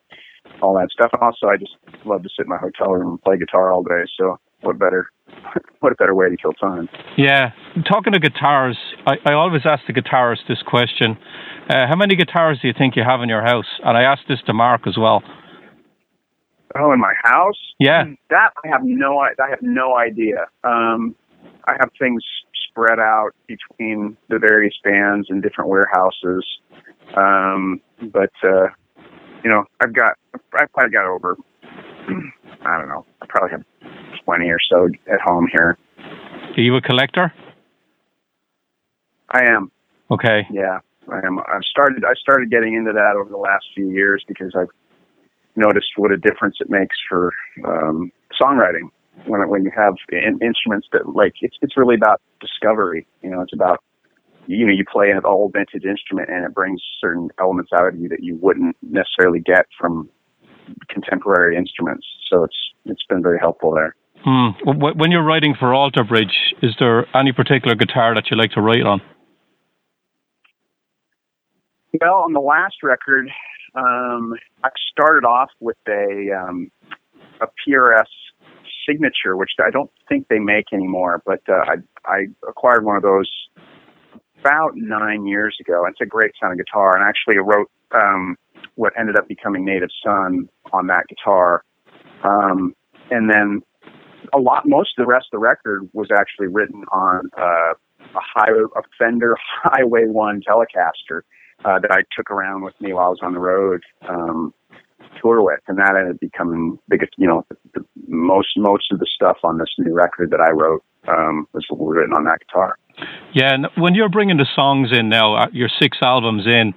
all that stuff. And also, I just love to sit in my hotel room and play guitar all day. So what better what a better way to kill time? Yeah, talking to guitars, I, I always ask the guitarist this question: uh, How many guitars do you think you have in your house? And I asked this to Mark as well. Oh, in my house? Yeah. That I have no I I have no idea. Um, I have things spread out between the various bands and different warehouses. Um, but uh, you know, I've got I've probably got over I don't know. I probably have twenty or so at home here. Are you a collector? I am. Okay. Yeah, I am. I've started. I started getting into that over the last few years because I've noticed what a difference it makes for um, songwriting when when you have in, instruments that like it's it's really about discovery. You know, it's about you know you play an old vintage instrument and it brings certain elements out of you that you wouldn't necessarily get from contemporary instruments. So it's it's been very helpful there. Hmm. When you're writing for Alter Bridge, is there any particular guitar that you like to write on? Well, on the last record, um, I started off with a um, a PRS signature, which I don't think they make anymore, but uh, I I acquired one of those about nine years ago. It's a great sounding guitar, and I actually wrote um, what ended up becoming Native Son on that guitar, um, and then a lot most of the rest of the record was actually written on uh, a high, a Fender Highway One Telecaster uh, that I took around with me while I was on the road um, tour with, and that ended up becoming the you know the, the most most of the stuff on this new record that I wrote um, was written on that guitar. Yeah, and when you're bringing the songs in now, uh, your six albums in,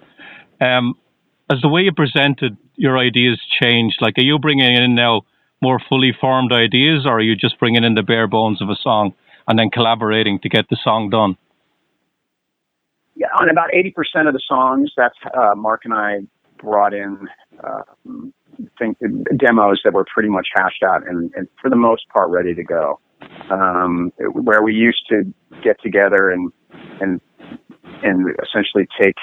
um, as the way you presented your ideas changed? Like, are you bringing in now more fully formed ideas, or are you just bringing in the bare bones of a song and then collaborating to get the song done? Yeah, on about 80% of the songs, that's uh, Mark and I brought in uh, think, demos that were pretty much hashed out and, and for the most part ready to go. Um, where we used to get together and and and essentially take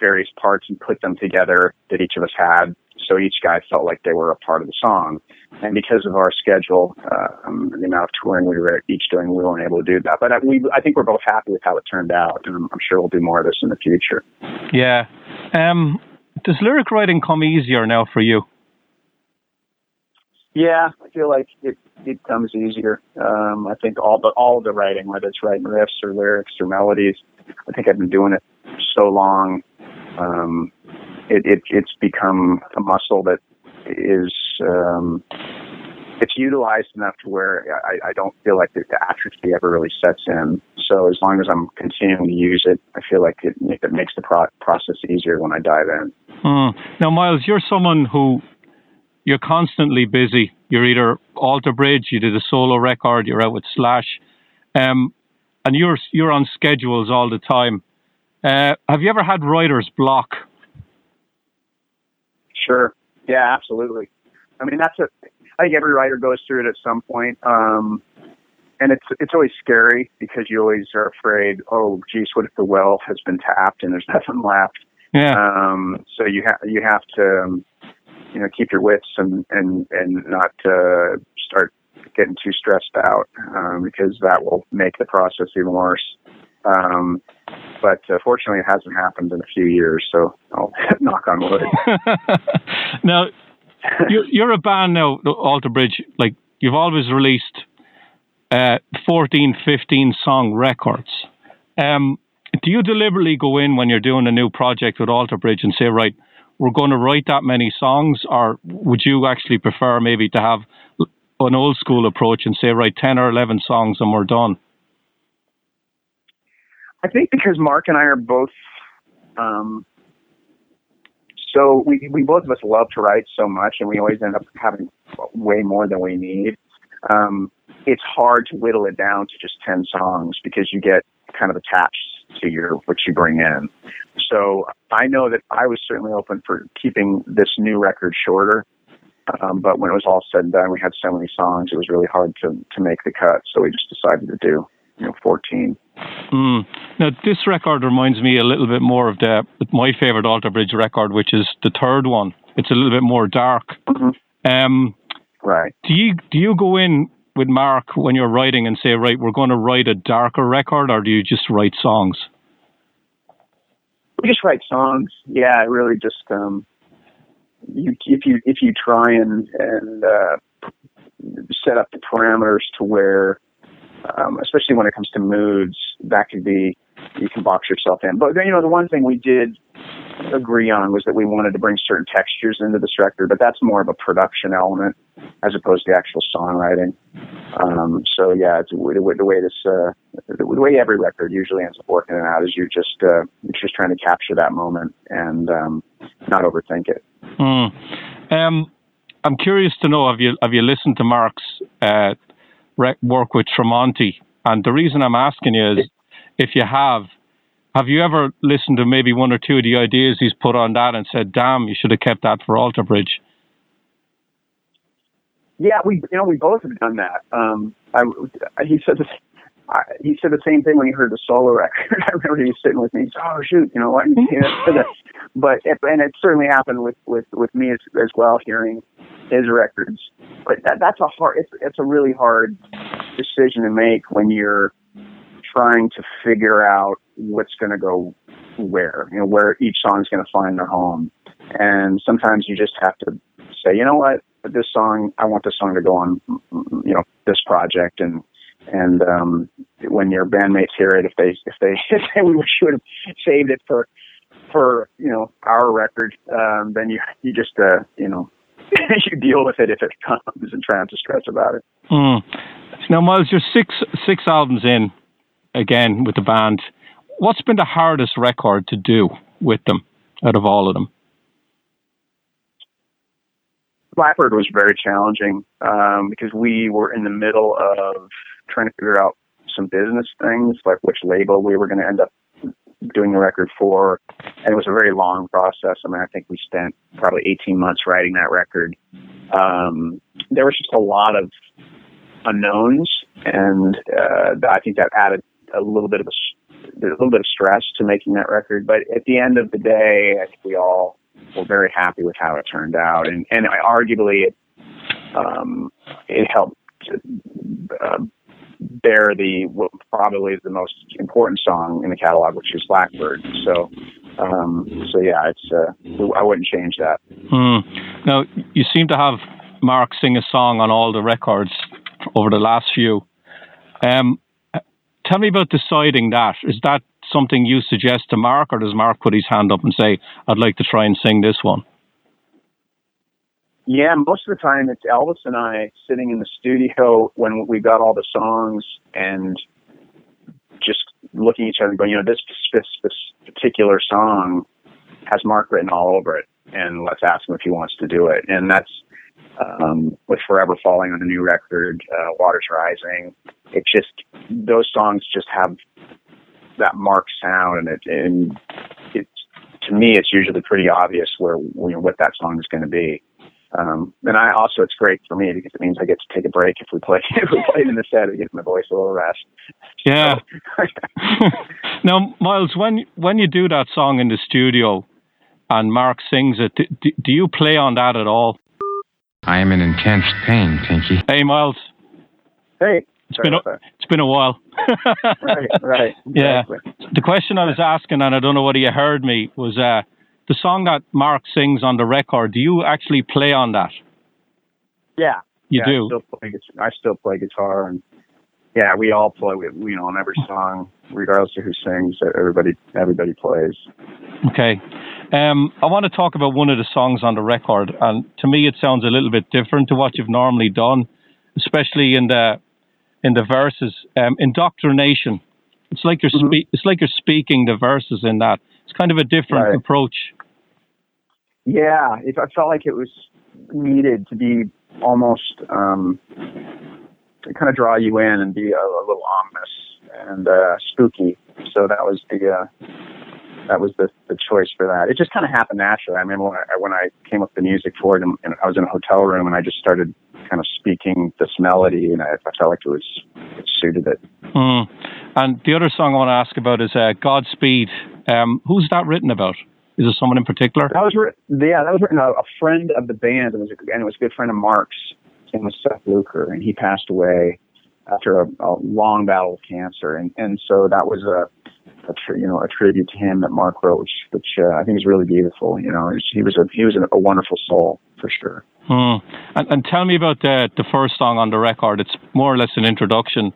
various parts and put them together that each of us had so each guy felt like they were a part of the song. And because of our schedule, uh, um, the amount of touring we were each doing, we weren't able to do that. But I, we, I think we're both happy with how it turned out, and I'm, I'm sure we'll do more of this in the future. Yeah. Um, does lyric writing come easier now for you? Yeah, I feel like it it comes easier. Um, I think all the all the writing, whether it's writing riffs or lyrics or melodies, I think I've been doing it so long. Um, it, it it's become a muscle that is um, it's utilized enough to where I, I don't feel like the, the atrophy ever really sets in. So as long as I'm continuing to use it, I feel like it, it makes the pro- process easier when I dive in. Mm. Now, Myles, you're someone who you're constantly busy. You're either Alter Bridge, you did a solo record, you're out with Slash, um, and you're you're on schedules all the time. Uh, have you ever had writer's block Sure. Yeah, absolutely. I mean, that's a. I think every writer goes through it at some point. Um, and it's it's always scary because you always are afraid. Oh, geez, what if the well has been tapped and there's nothing left? Yeah. Um, so you have you have to, um, you know, keep your wits and and and not uh, start getting too stressed out um, because that will make the process even worse. Um, but uh, fortunately, it hasn't happened in a few years. So I'll knock on wood. now, you're, you're, a band now, Alter Bridge. Like you've always released uh, 14, 15 song records. Um, do you deliberately go in when you're doing a new project with Alter Bridge and say, right, we're going to write that many songs, or would you actually prefer maybe to have an old school approach and say, right, 10 or 11 songs and we're done? I think because Mark and I are both, um, so we we both of us love to write so much, and we always end up having way more than we need. Um, it's hard to whittle it down to just ten songs because you get kind of attached to your what you bring in. So I know that I was certainly open for keeping this new record shorter. Um, but when it was all said and done, we had so many songs, it was really hard to to make the cut. So we just decided to do you know 14. Mm. Now, this record reminds me a little bit more of the my favorite Alter Bridge record, which is the third one. It's a little bit more dark. Mm-hmm. Um, right. Do you do you go in with Mark when you're writing and say, right, we're going to write a darker record, or do you just write songs? We just write songs. Yeah, really just um, you if you if you try and and uh, set up the parameters to where um, especially when it comes to moods, that could be you can box yourself in. But you know, the one thing we did agree on was that we wanted to bring certain textures into this record, but that's more of a production element as opposed to actual songwriting. Um, so yeah, it's, the, the way this, uh, the, way every record usually ends up working out is you're just uh, you're just trying to capture that moment and um, not overthink it. Mm. Um, I'm curious to know have you have you listened to Mark's uh, work with Tremonti. And the reason I'm asking you is if you have, have you ever listened to maybe one or two of the ideas he's put on that and said, damn, you should have kept that for Alter Bridge? Yeah, we you know we both have done that. Um, I, he said the, I, he said the same thing when he heard the solo record. I remember he was sitting with me. He said, "Oh shoot, you know what?" but and it certainly happened with with with me as, as well, hearing his records. But that, that's a hard. It's it's a really hard decision to make when you're trying to figure out what's going to go where. You know where each song is going to find their home, and sometimes you just have to say, you know what, this song, I want this song to go on, you know, this project, and and um, when your bandmates hear it, if they if they they we wish you would have saved it for for you know our record, um, then you you just uh, you know you deal with it if it comes and try not to stress about it. Mm. Now, Myles, you're six six albums in again with the band. What's been the hardest record to do with them out of all of them? Blackbird was very challenging um, because we were in the middle of trying to figure out some business things, like which label we were going to end up doing the record for, and it was a very long process. I mean, I think we spent probably 18 months writing that record. Um, there was just a lot of unknowns, and uh, I think that added a little bit of a, a little bit of stress to making that record. But at the end of the day, I think we all were very happy with how it turned out, and and arguably it um, it helped. Uh, bear the what probably the most important song in the catalog, which is Blackbird. So, um, so yeah, it's uh, I wouldn't change that. Hmm. Now you seem to have Mark sing a song on all the records over the last few. Um, tell me about deciding that. Is that something you suggest to Mark, or does Mark put his hand up and say, "I'd like to try and sing this one"? Yeah, most of the time it's Elvis and I sitting in the studio when we got all the songs and just looking at each other and going, you know, this, this, this particular song has Mark written all over it, and let's ask him if he wants to do it. And that's um, with Forever Falling on the new record, uh, Waters Rising. It just those songs just have that Mark sound, and it and it to me it's usually pretty obvious where you know, what that song is going to be. Um, and I also, it's great for me because it means I get to take a break if we play, if we play in the set, it gives my voice a little rest. Yeah. now, Myles, when, when you do that song in the studio and Mark sings it, do, do you play on that at all? I am in intense pain, Pinky. Hey, Myles. Hey. It's been a, it's been a while. right, right. Exactly. Yeah. The question I was asking, and I don't know whether you heard me, was uh, the song that Mark sings on the record, do you actually play on that? Yeah. You yeah, do? I still, play, I still play guitar and yeah, we all play you know, on every song, regardless of who sings, everybody everybody plays. Okay. Um, I want to talk about one of the songs on the record, and to me, it sounds a little bit different to what you've normally done, especially in the in the verses. Um, Indoctrination. It's like you're mm-hmm. it's like you're speaking the verses in that. It's kind of a different right. approach. Yeah, it, I felt like it was needed to be almost um, to kind of draw you in and be a, a little ominous and uh, spooky. So that was the uh, that was the the choice for that. It just kind of happened naturally. I mean, when I, when I came up with the music for it, and, and I was in a hotel room, and I just started kind of speaking this melody, and I, I felt like it was it suited it. Mm. And the other song I want to ask about is uh, Godspeed. Um, who's that written about? Is there someone in particular? That was written, yeah, that was written a, a friend of the band, and it was a, and it was a good friend of Mark's. His name was Seth Luker, and he passed away after a, a long battle with cancer, and and so that was a, a tri- you know a tribute to him that Mark wrote, which which uh, I think is really beautiful. You know, he was a he was a, a wonderful soul for sure. Hmm. And, and tell me about the the first song on the record. It's more or less an introduction.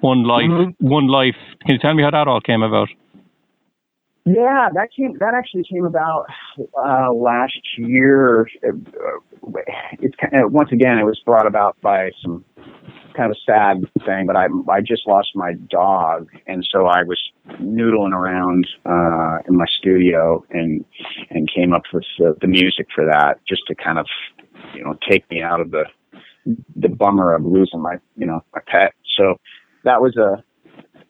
One life, mm-hmm. one life. Can you tell me how that all came about? Yeah, that came. That actually came about uh, last year. Uh, it's kind of, once again, it was brought about by some kind of sad thing. But I I just lost my dog, and so I was noodling around uh, in my studio and and came up with the, the music for that, just to kind of you know take me out of the the bummer of losing my you know my pet. So that was a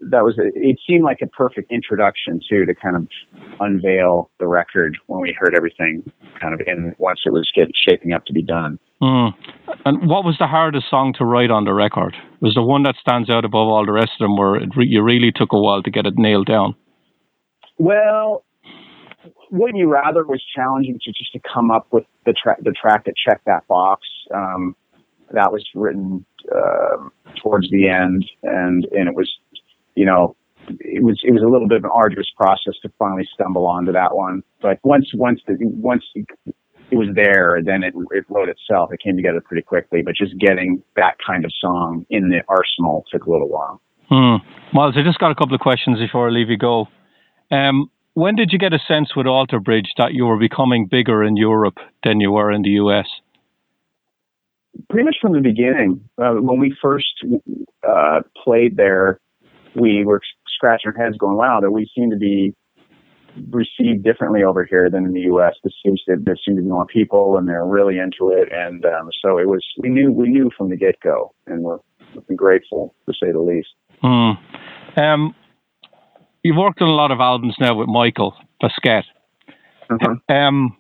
that was a, it seemed like a perfect introduction too to kind of unveil the record when we heard everything kind of in once it was getting shaping up to be done. Mm. And what was the hardest song to write on the record? Was the one that stands out above all the rest of them, where re- you really took a while to get it nailed down? Well, Wouldn't You Rather was challenging to just to come up with the track the track that checked that box. Um, that was written uh, towards the end, and and it was you know, it was it was a little bit of an arduous process to finally stumble onto that one. But once once the, once it was there, then it it wrote itself. It came together pretty quickly. But just getting that kind of song in the arsenal took a little while. Hmm. Myles, I just got a couple of questions before I leave you go. Um, when did you get a sense with Alter Bridge that you were becoming bigger in Europe than you were in the US? Pretty much from the beginning. Uh, when we first uh, played there, we were scratching our heads going, wow, that we seem to be received differently over here than in the U.S. This seems to there seem to be more people, and they're really into it. And um, so it was. We knew we knew from the get go, and we're, grateful to say the least. Hmm. Um, you've worked on a lot of albums now with Michael Baskette. Mhm. Um,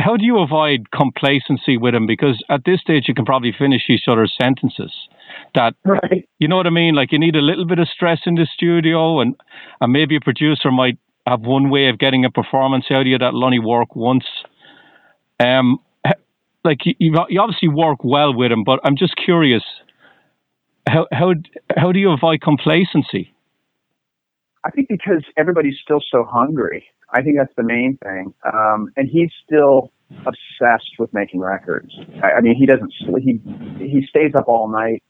how do you avoid complacency with him? Because at this stage, you can probably finish each other's sentences. That Right. you know what I mean? Like you need a little bit of stress in the studio, and and maybe a producer might have one way of getting a performance out of you that'll only work once. Um, like you, you you obviously work well with him, but I'm just curious. How how how do you avoid complacency? I think because everybody's still so hungry. I think that's the main thing. Um, and he's still obsessed with making records. I, I mean, he doesn't sleep. He he stays up all night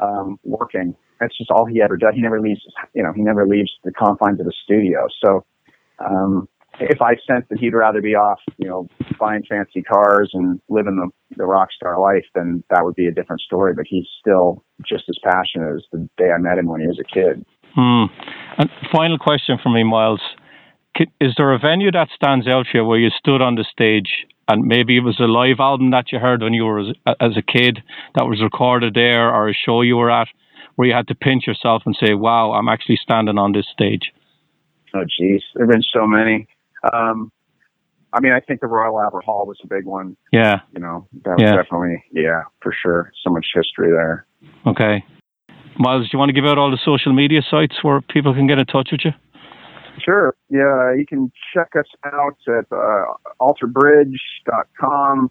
um, working. That's just all he ever does. He never leaves. You know, he never leaves the confines of the studio. So, um, if I sense that he'd rather be off, you know, buying fancy cars and living the the rock star life, then that would be a different story. But he's still just as passionate as the day I met him when he was a kid. Hmm. And final question for me, Myles. Is there a venue that stands out you where you stood on the stage and maybe it was a live album that you heard when you were as, as a kid that was recorded there or a show you were at where you had to pinch yourself and say, wow, I'm actually standing on this stage? Oh, geez, there've been so many. Um, I mean, I think the Royal Albert Hall was a big one. Yeah. You know, that was Yeah. definitely, yeah, for sure. So much history there. Okay. Myles, do you want to give out all the social media sites where people can get in touch with you? Sure. Yeah, you can check us out at uh, alterbridge.com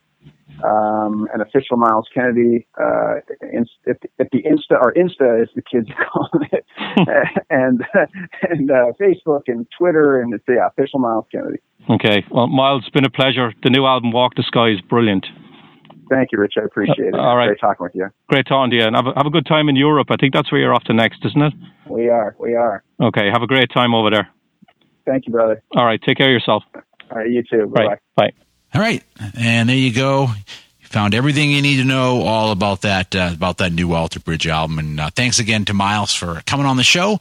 um, and official Myles Kennedy. Uh, inst- at, the, at the Insta, or Insta as the kids call it, and and uh, Facebook and Twitter, and it's yeah, official Myles Kennedy. Okay. Well, Myles, it's been a pleasure. The new album, Walk the Sky, is brilliant. Thank you, Rich. I appreciate it. Uh, all right. Great talking with you. Great talking to you. And have a, have a good time in Europe. I think that's where you're off to next, isn't it? We are. We are. Okay. Have a great time over there. Thank you, brother. All right. Take care of yourself. All right, you too. Bye. Right. Bye. All right, and there you go. You found everything you need to know all about that uh, about that new Alter Bridge album. And uh, thanks again to Myles for coming on the show,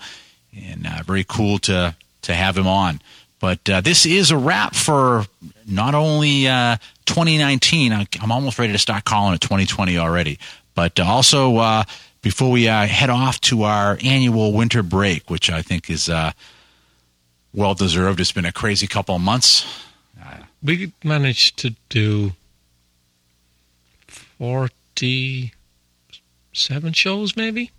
and uh, very cool to to have him on. But uh, this is a wrap for not only uh, 2019. I- I'm almost ready to start calling it 2020 already, but uh, also uh, before we uh, head off to our annual winter break, which I think is uh, well deserved. It's been a crazy couple of months. We managed to do 47 shows, maybe?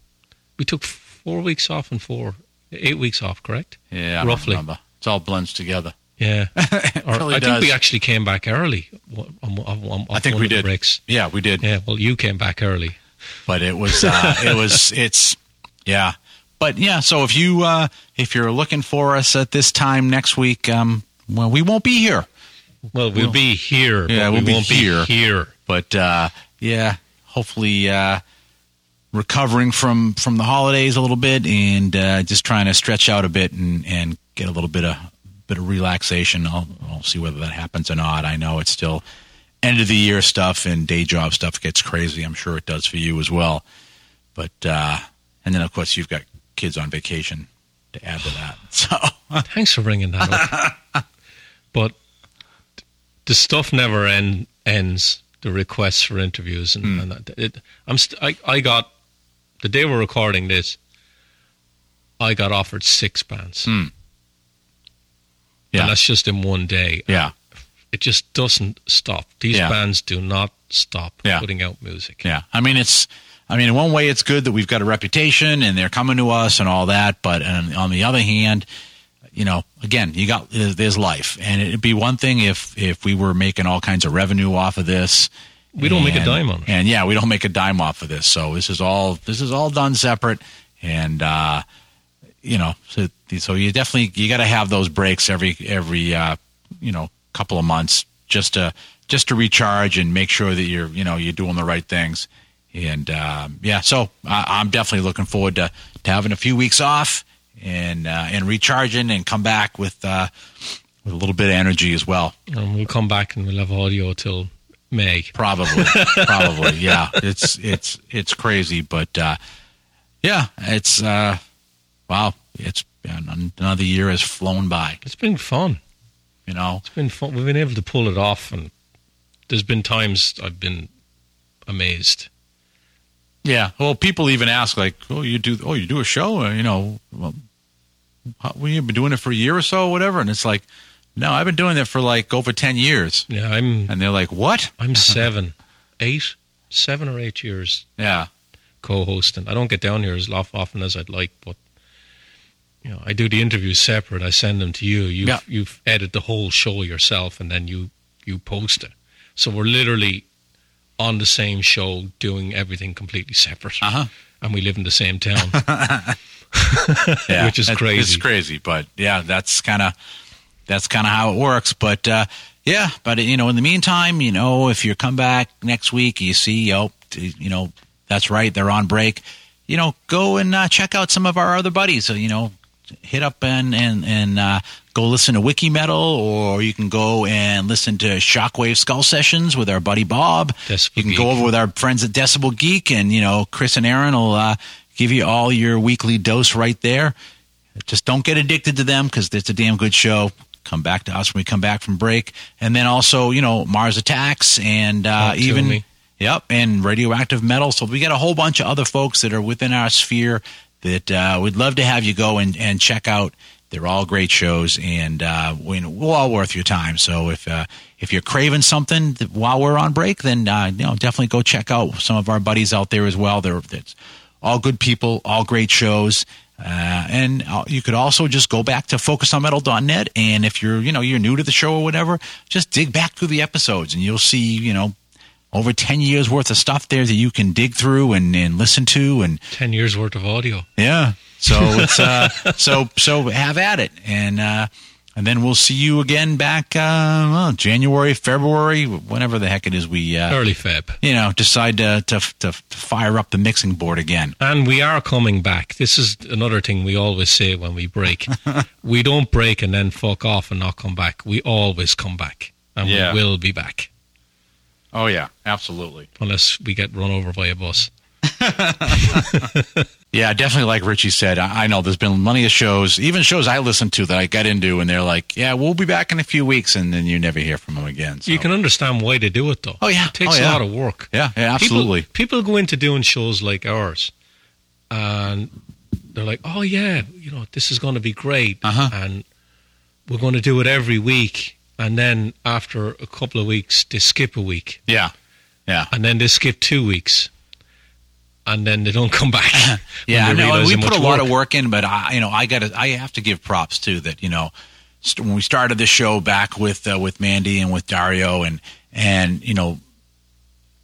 We took four weeks off and four, eight weeks off, correct? Yeah, I Roughly. Don't remember. It all blends together. Yeah. Really I think we actually came back early. On, on, on, I think we did. Breaks. Yeah, we did. Yeah, well, you came back early. But it was, uh, it was, it's, yeah. But yeah, so if you, uh, if you're looking for us at this time next week, um, well, we won't be here. Well, we'll be here. Yeah, we'll we be won't here. be here. But uh, yeah, hopefully uh, recovering from from the holidays a little bit and uh, just trying to stretch out a bit and, and get a little bit of bit of relaxation. I'll, I'll see whether that happens or not. I know it's still end of the year stuff and day job stuff gets crazy. I'm sure it does for you as well. But uh, and then of course you've got kids on vacation to add to that. So Thanks for bringing that up. but the stuff never end, ends. The requests for interviews and, Hmm. and that, it, I'm st- I, I got the day we're recording this. I got offered six bands, Hmm. yeah, and that's just in one day. yeah, It just doesn't stop. These Yeah. bands do not stop Yeah. putting out music. Yeah, I mean it's. I mean, in one way, it's good that we've got a reputation and they're coming to us and all that. But on, on the other hand, you know, again, you got there's life, and it'd be one thing if if we were making all kinds of revenue off of this. We don't make a dime on it. and yeah, we don't make a dime off of this. So this is all this is all done separate, and uh, you know, so so you definitely you got to have those breaks every every uh, you know couple of months just to just to recharge and make sure that you're you know you're doing the right things. And um, yeah, so I, I'm definitely looking forward to, to having a few weeks off and uh, and recharging and come back with uh, with a little bit of energy as well. And we'll come back and we'll have audio till May. Probably, probably, yeah. It's it's it's crazy, but uh, yeah, it's uh, wow. It's another year has flown by. It's been fun. You know, It's been fun. We've been able to pull it off, and there's been times I've been amazed. Yeah. Well, people even ask like, "Oh, you do? Oh, you do a show? Uh, you know, well, how, well, you've been doing it for a year or so, or whatever." And it's like, "No, I've been doing it for like over ten years." Yeah, I'm And they're like, "What?" I'm seven, eight, seven or eight years Yeah. co-hosting. I don't get down here as often as I'd like, but you know, I do the interviews separate. I send them to you. You Yeah. have you've edited the whole show yourself, and then you you post it. So we're literally on the same show doing everything completely separate, Uh huh. and we live in the same town. Yeah. Which is crazy. It's crazy, but yeah, that's kind of that's kind of how it works. But uh, yeah, but you know, in the meantime, you know, if you come back next week, you see, oh, you know, that's right, they're on break. You know, go and uh, check out some of our other buddies. So, you know, hit up and and and uh, go listen to Wiki Metal, or you can go and listen to Shockwave Skull Sessions with our buddy Bob. Decibel you can Geek. go over with our friends at Decibel Geek, and you know, Chris and Aaron will uh, give you all your weekly dose right there. Just don't get addicted to them because it's a damn good show. Come back to us when we come back from break, and then also you know Mars Attacks and uh, even me. Yep, and radioactive metal. So we got a whole bunch of other folks that are within our sphere that uh, we'd love to have you go and, and check out. They're all great shows, and uh, we, we're all worth your time. So if uh, if you're craving something while we're on break, then uh, you know definitely go check out some of our buddies out there as well. They're that's all good people, all great shows. Uh, and uh, you could also just go back to focusonmetal.net and if you're you know you're new to the show or whatever just dig back through the episodes and you'll see you know over 10 years worth of stuff there that you can dig through and, and listen to and Ten years worth of audio. yeah so it's uh so so have at it and uh and then we'll see you again back uh well, january february whenever the heck it is we uh Early Feb. you know decide to, to to fire up the mixing board again And we are coming back. This is another thing we always say when we break. we don't break and then fuck off and not come back. We always come back. And Yeah. we will be back. Oh yeah absolutely Unless we get run over by a bus. Yeah, definitely. Like Richie said, I, I know there's been plenty of shows, even shows I listen to that I get into, and they're like, "Yeah, we'll be back in a few weeks," and then you never hear from them again. So. You can understand why they do it though. Oh, yeah. It takes Oh, a lot of work. yeah, yeah, absolutely. People, people go into doing shows like ours and they're like, oh, yeah, you know, this is going to be great. Uh-huh. And we're going to do it every week. And then after a couple of weeks, they skip a week. yeah, yeah, And then they skip two weeks. And then they don't come back. yeah. I know we put a lot of work in, but I, you know, I got I have to give props too. That you know, st- when we started the show back with uh, with Mandy and with Dario, and and you know,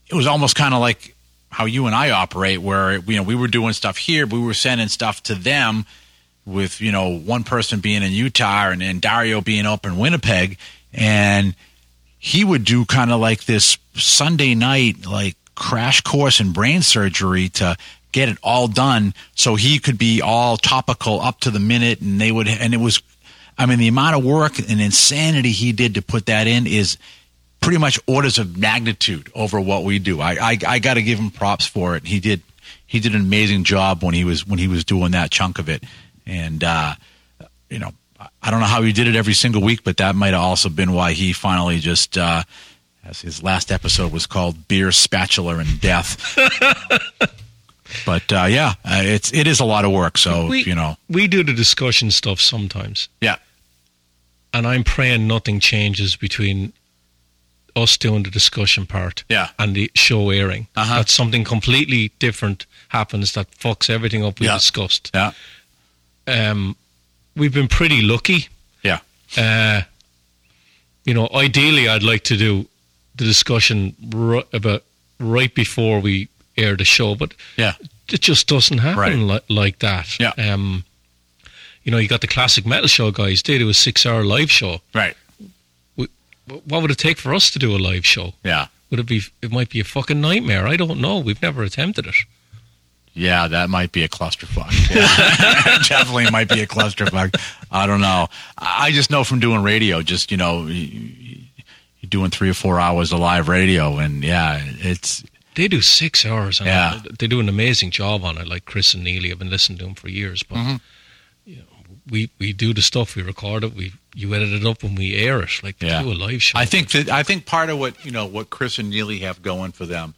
it was almost kind of like how you and I operate, where you know we were doing stuff here, we were sending stuff to them, with you know one person being in Utah and, and Dario being up in Winnipeg, and he would do kind of like this Sunday night like crash course in brain surgery to get it all done so he could be all topical up to the minute and they would and it was I mean the amount of work and insanity he did to put that in is pretty much orders of magnitude over what we do. I I, I got to give him props for it. He did he did an amazing job when he was when he was doing that chunk of it, and uh, you know I don't know how he did it every single week, but that might have also been why he finally just. Uh, as his last episode was called "Beer, Spatula, and Death," but uh, yeah, uh, it's it is a lot of work. So we, you know, we do the discussion stuff sometimes. yeah, And I'm praying nothing changes between us doing the discussion part Yeah. and the show airing. Uh-huh. That something completely different happens that fucks everything up we Yeah. discussed. yeah, Um, we've been pretty lucky. yeah, Uh, you know, ideally, I'd like to do the discussion ri- about right before we air the show, but yeah, it just doesn't happen Right. li- like that. Yeah. Um, you know, you got the classic metal show guys. They do a six-hour live show. right, What would it take for us to do a live show? yeah. Would it be? It might be a fucking nightmare. I don't know. We've never attempted it. Yeah, that might be a clusterfuck. Yeah. Definitely might be a clusterfuck. I don't know. I just know from doing radio, just, you know, you- you're doing three or four hours of live radio, and yeah, it's, They do six hours. And Yeah. they do an amazing job on it. Like Chris and Neely, I've been listening to them for years. But Mm-hmm. you know, we we do the stuff, we record it, we you edit it up, and we air it. Like Yeah. do a live show. I think that I think part of what you know what Chris and Neely have going for them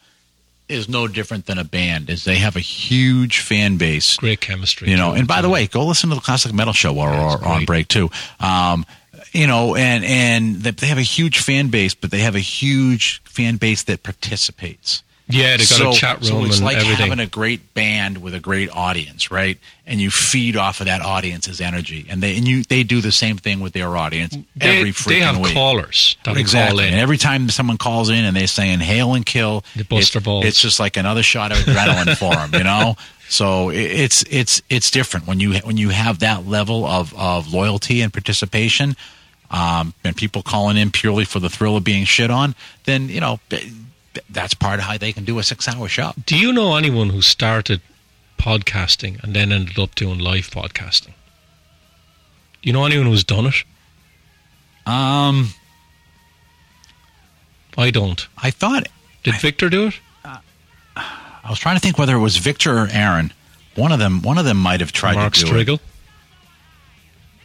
is no different than a band. Is they have a huge fan base. great chemistry. You know, and by the way, go listen to the classic metal show while Yeah, we're on break too. Um, you know, and and they have a huge fan base, but they have a huge fan base that participates. Yeah, they got so, a chat room so it's like everything. having a great band with a great audience, right? And you feed off of that audience's energy, and they and you they do the same thing with their audience they, every freaking they have week. callers that will call Exactly. in. And every time someone calls in and they're saying hail and kill, They bust it- balls. it's just like another shot of adrenaline for them, you know. So it- it's it's it's different when you when you have that level of of loyalty and participation, um, and people calling in purely for the thrill of being shit on. Then you know th- that's part of how they can do a six hour show. Do you know anyone who started podcasting and then ended up doing live podcasting? Do you know anyone who's done it? Um, I don't. I thought Did Victor do it? I was trying to think whether it was Victor or Aaron. One of them, one of them might have tried Mark to do it. Strigl?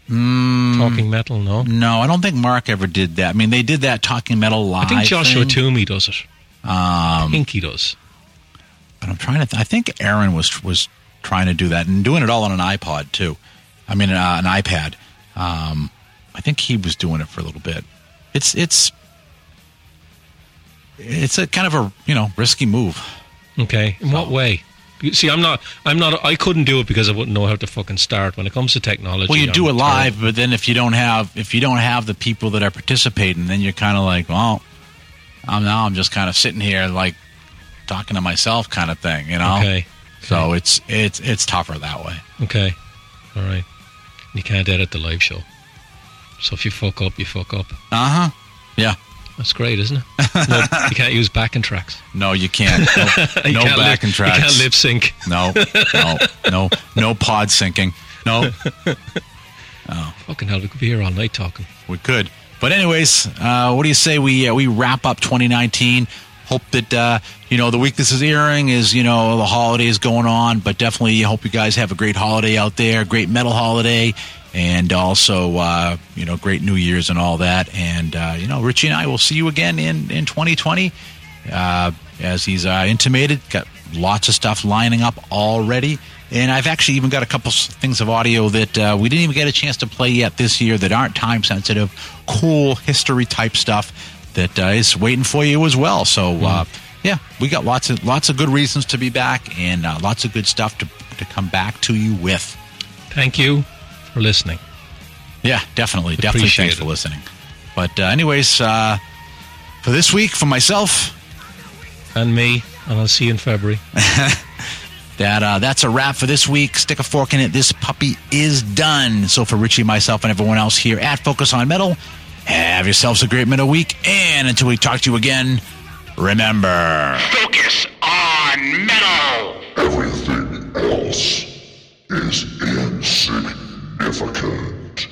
Mm, Talking metal, no. No, I don't think Mark ever did that. I mean, they did that talking metal live. I think Joshua thing. Toomey does it. Um, does. but I'm trying to. Th- I think Aaron was was trying to do that and doing it all on an iPod too. I mean, uh, an iPad. Um, I think he was doing it for a little bit. It's it's it's a kind of a you know risky move. Okay. In what way? You see, I'm not. I'm not. I couldn't do it because I wouldn't know how to fucking start. When it comes to technology, Well, you I'm do it terrible. live, but then if you don't have if you don't have the people that are participating, then you're kind of like, well, I'm now I'm just kind of sitting here like talking to myself, kind of thing, you know. Okay. So it's it's it's tougher that way. Okay. All right. You can't edit the live show. So if you fuck up, you fuck up. Uh huh. Yeah. That's great, isn't it? No, you can't use backing tracks. No, you can't. No, You no can't lip- backing tracks. You can't lip sync. No, no, no, no pod syncing. No, Oh. Fucking hell, we could be here all night talking. we could. But anyways, uh, what do you say we uh, we wrap up 2019? Hope that uh, you know the week this is airing is you know the holidays going on, but definitely hope you guys have a great holiday out there, great metal holiday, and also uh, you know great New Year's and all that. And uh, you know Richie and I will see you again in in 2020, uh, as he's intimated. Got lots of stuff lining up already. And I've actually even got a couple things of audio that uh, we didn't even get a chance to play yet this year that aren't time sensitive, cool history type stuff that uh, is waiting for you as well. So uh, yeah, we got lots of lots of good reasons to be back and uh, lots of good stuff to to come back to you with. Thank you for listening. Yeah, definitely, definitely. Appreciate Thanks it. for listening. But uh, anyways, uh, for this week, for myself, And me, and I'll see you in February. that uh, that's a wrap for this week. Stick a fork in it. This puppy is done. So for Richie, myself, and everyone else here at Focus on Metal, have yourselves a great metal week. And until we talk to you again, remember. Focus on metal. Everything else is insignificant.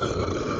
You're